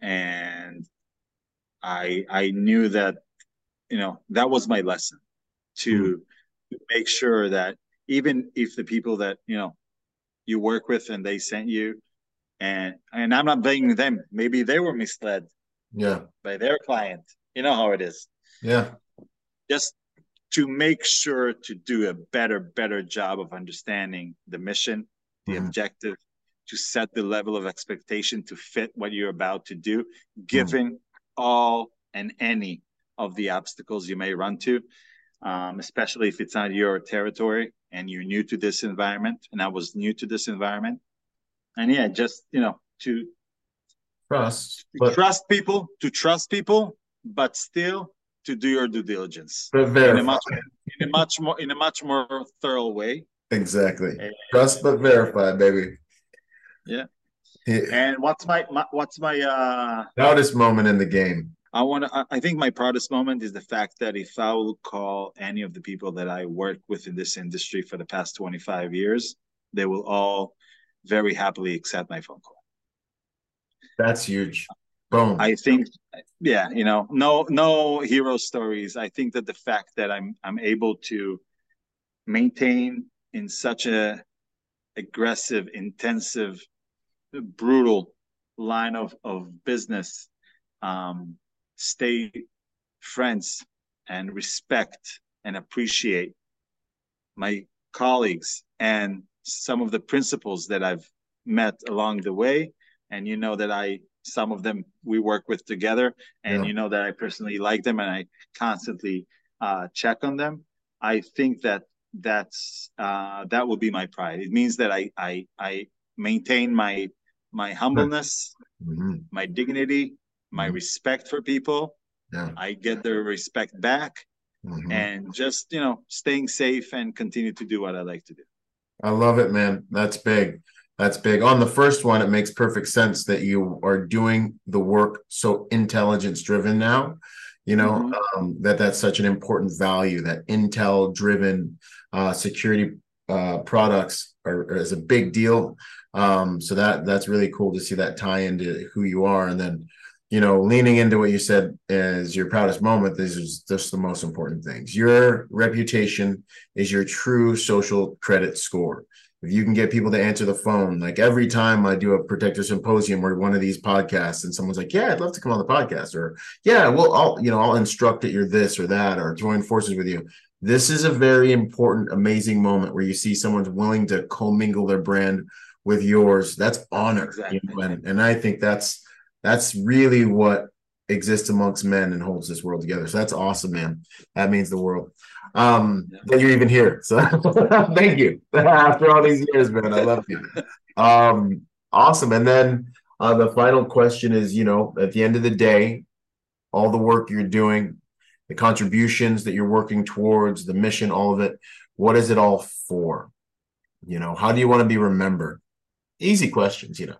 And I I knew that you know that was my lesson to, to make sure that even if the people that you know you work with and they sent you. And and I'm not blaming them. Maybe they were misled.
Yeah.
by their client. You know how it is.
Yeah.
just to make sure to do a better better job of understanding the mission the
Mhm.
objective to set the level of expectation to fit what you're about to do given all and any of the obstacles you may run to um, especially if it's not your territory and you're new to this environment and i was new to this environment and yeah just you know to
Trust.
to
But,
trust people to trust people but still to do your due diligence in a much in a much more in a much more thorough way.
Exactly.
And,
Trust but verify, baby.
Yeah.
Yeah.
and what's my, my what's my uh
moment in the game.
I want to I think my proudest moment is the fact that if I will call any of the people that I work with in this industry for the past 25 years, they will all very happily accept my phone call.
That's huge. Boom.
I think yeah, you know, no no hero stories. I think that the fact that I'm I'm able to maintain in such a aggressive, intensive, brutal line of, of business, um, stay friends and respect and appreciate my colleagues and some of the principles that I've met along the way. And you know that I, some of them we work with together, and
Yeah.
you know that I personally like them and I constantly uh, check on them. I think that that's uh, that will be my pride. It means that I I I maintain my my humbleness,
Mhm.
my dignity, my
Mhm.
respect for people.
Yeah.
I get their respect back, mm-hmm. and just you know staying safe and continue to do what I like to do.
I love it, man. That's big. That's big. On the first one, it makes perfect sense that you are doing the work so intelligence driven now. You know mm-hmm. um, that that's such an important value. That intel driven uh, security uh, products are, are, is a big deal. Um, so that that's really cool to see that tie into who you are, and then you know leaning into what you said as your proudest moment. This is just the most important things. Your reputation is your true social credit score if you can get people to answer the phone, like every time I do a protector symposium or one of these podcasts, and someone's like, "Yeah, I'd love to come on the podcast," or "Yeah, well, I'll you know I'll instruct that you're this or that, or join forces with you." This is a very important, amazing moment where you see someone's willing to commingle their brand with yours. That's honor, exactly. you know? and, and I think that's that's really what exists amongst men and holds this world together. So that's awesome, man. That means the world um, that you're even here. So thank you. After all these years, man, I love you. Um, awesome. And then uh, the final question is, you know, at the end of the day, all the work you're doing, the contributions that you're working towards, the mission, all of it, what is it all for? You know, how do you want to be remembered? Easy questions, you know.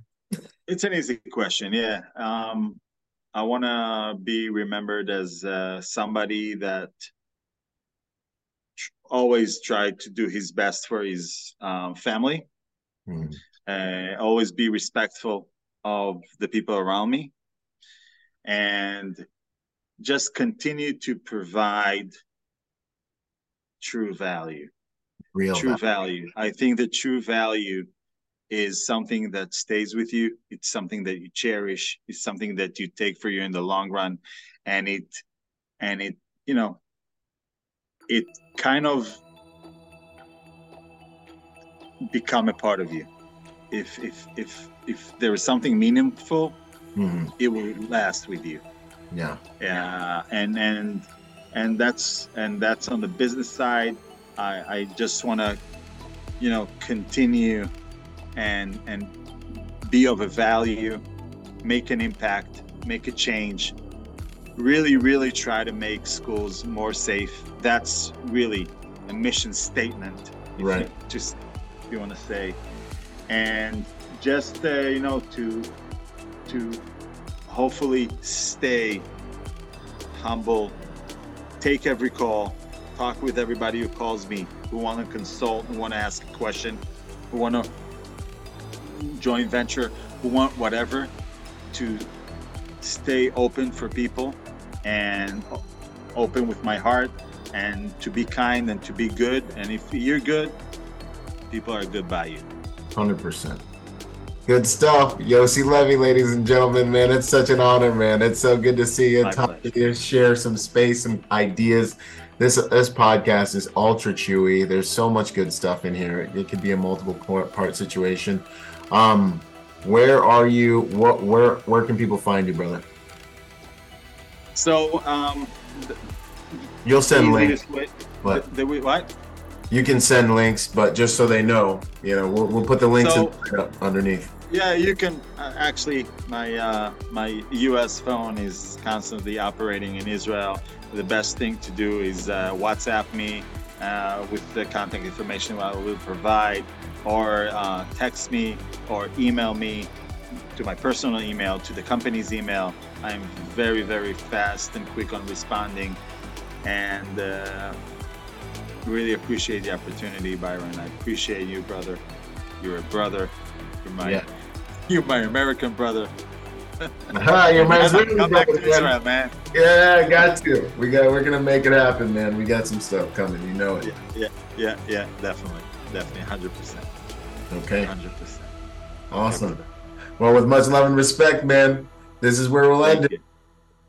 It's an easy question, yeah. Um, I want to be remembered as uh, somebody that always tried to do his best for his um, family mm. uh, always be respectful of the people around me and just continue to provide true value
real
true value. value i think the true value is something that stays with you it's something that you cherish it's something that you take for you in the long run and it and it you know it kind of become a part of you. If if if if there is something meaningful, mm-hmm. it will last with you.
Yeah.
Yeah. And and and that's and that's on the business side. I I just want to, you know, continue and and be of a value, make an impact, make a change, really, really try to make schools more safe. That's really a mission statement,
right?
just if you want to say, and just uh, you know to to hopefully stay humble, take every call, talk with everybody who calls me, who want to consult, who want to ask a question, who want to join venture, who want whatever, to stay open for people and open with my heart and to be kind and to be good. And if you're good, people are good by you.
100%. Good stuff. Yossi Levy, ladies and gentlemen, man. It's such an honor, man. It's so good to see you, my talk to you, share some space, some ideas. This this podcast is ultra chewy. There's so much good stuff in here. It could be a multiple part situation. Um, where are you? What where where can people find you, brother?
So um,
you'll send links.
but the, the, what?
You can send links, but just so they know, you know, we'll, we'll put the links so, in, underneath.
Yeah, you can uh, actually. My uh, my U.S. phone is constantly operating in Israel. The best thing to do is uh, WhatsApp me uh, with the contact information I will provide, or uh, text me, or email me to my personal email, to the company's email. I'm very, very fast and quick on responding, and uh, really appreciate the opportunity, Byron. I appreciate you, brother. You're a brother. You're my, yeah. you're my American brother.
you're my
come back to Israel, man.
Yeah, I got to. We got. We're gonna make it happen, man. We got some stuff coming. You know it.
Yeah, yeah, yeah, yeah definitely, definitely, hundred percent.
Okay.
Hundred percent.
Awesome. Well, with much love and respect, man, this is where we'll end it.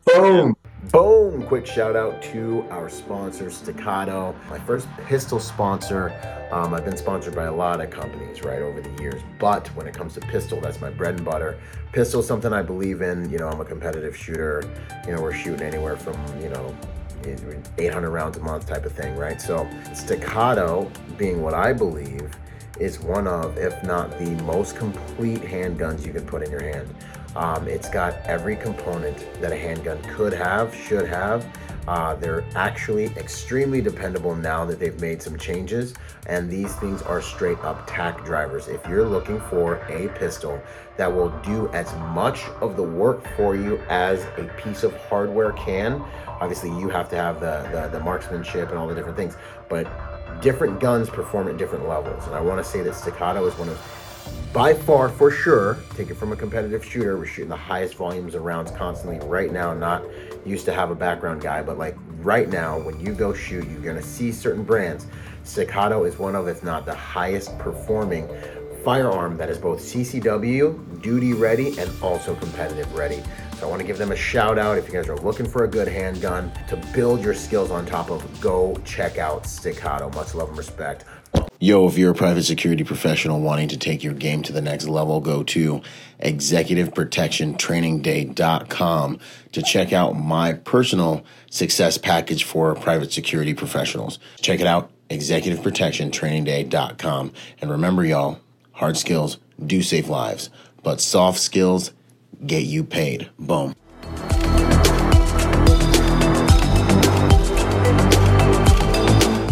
Boom. Boom! Quick shout out to our sponsor, Staccato. My first pistol sponsor. Um, I've been sponsored by a lot of companies, right, over the years. But when it comes to pistol, that's my bread and butter. Pistol is something I believe in. You know, I'm a competitive shooter. You know, we're shooting anywhere from, you know, 800 rounds a month type of thing, right? So, Staccato being what I believe is one of, if not the most complete handguns you can put in your hand. Um, it's got every component that a handgun could have, should have. Uh, they're actually extremely dependable now that they've made some changes, and these things are straight up tack drivers. If you're looking for a pistol that will do as much of the work for you as a piece of hardware can, obviously you have to have the, the, the marksmanship and all the different things, but different guns perform at different levels. And I want to say that Staccato is one of by far, for sure, take it from a competitive shooter, we're shooting the highest volumes of rounds constantly right now. Not used to have a background guy, but like right now, when you go shoot, you're gonna see certain brands. Staccato is one of, if not the highest performing firearm that is both CCW, duty ready, and also competitive ready. So I want to give them a shout out if you guys are looking for a good handgun to build your skills on top of. Go check out Staccato. Much love and respect. Yo, if you're a private security professional wanting to take your game to the next level, go to executiveprotectiontrainingday.com to check out my personal success package for private security professionals. Check it out, executiveprotectiontrainingday.com. And remember, y'all, hard skills do save lives, but soft skills get you paid. Boom.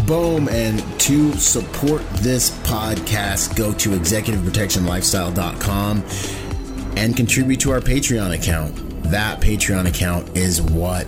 Boom. And to support this podcast, go to executiveprotectionlifestyle.com and contribute to our Patreon account. That Patreon account is what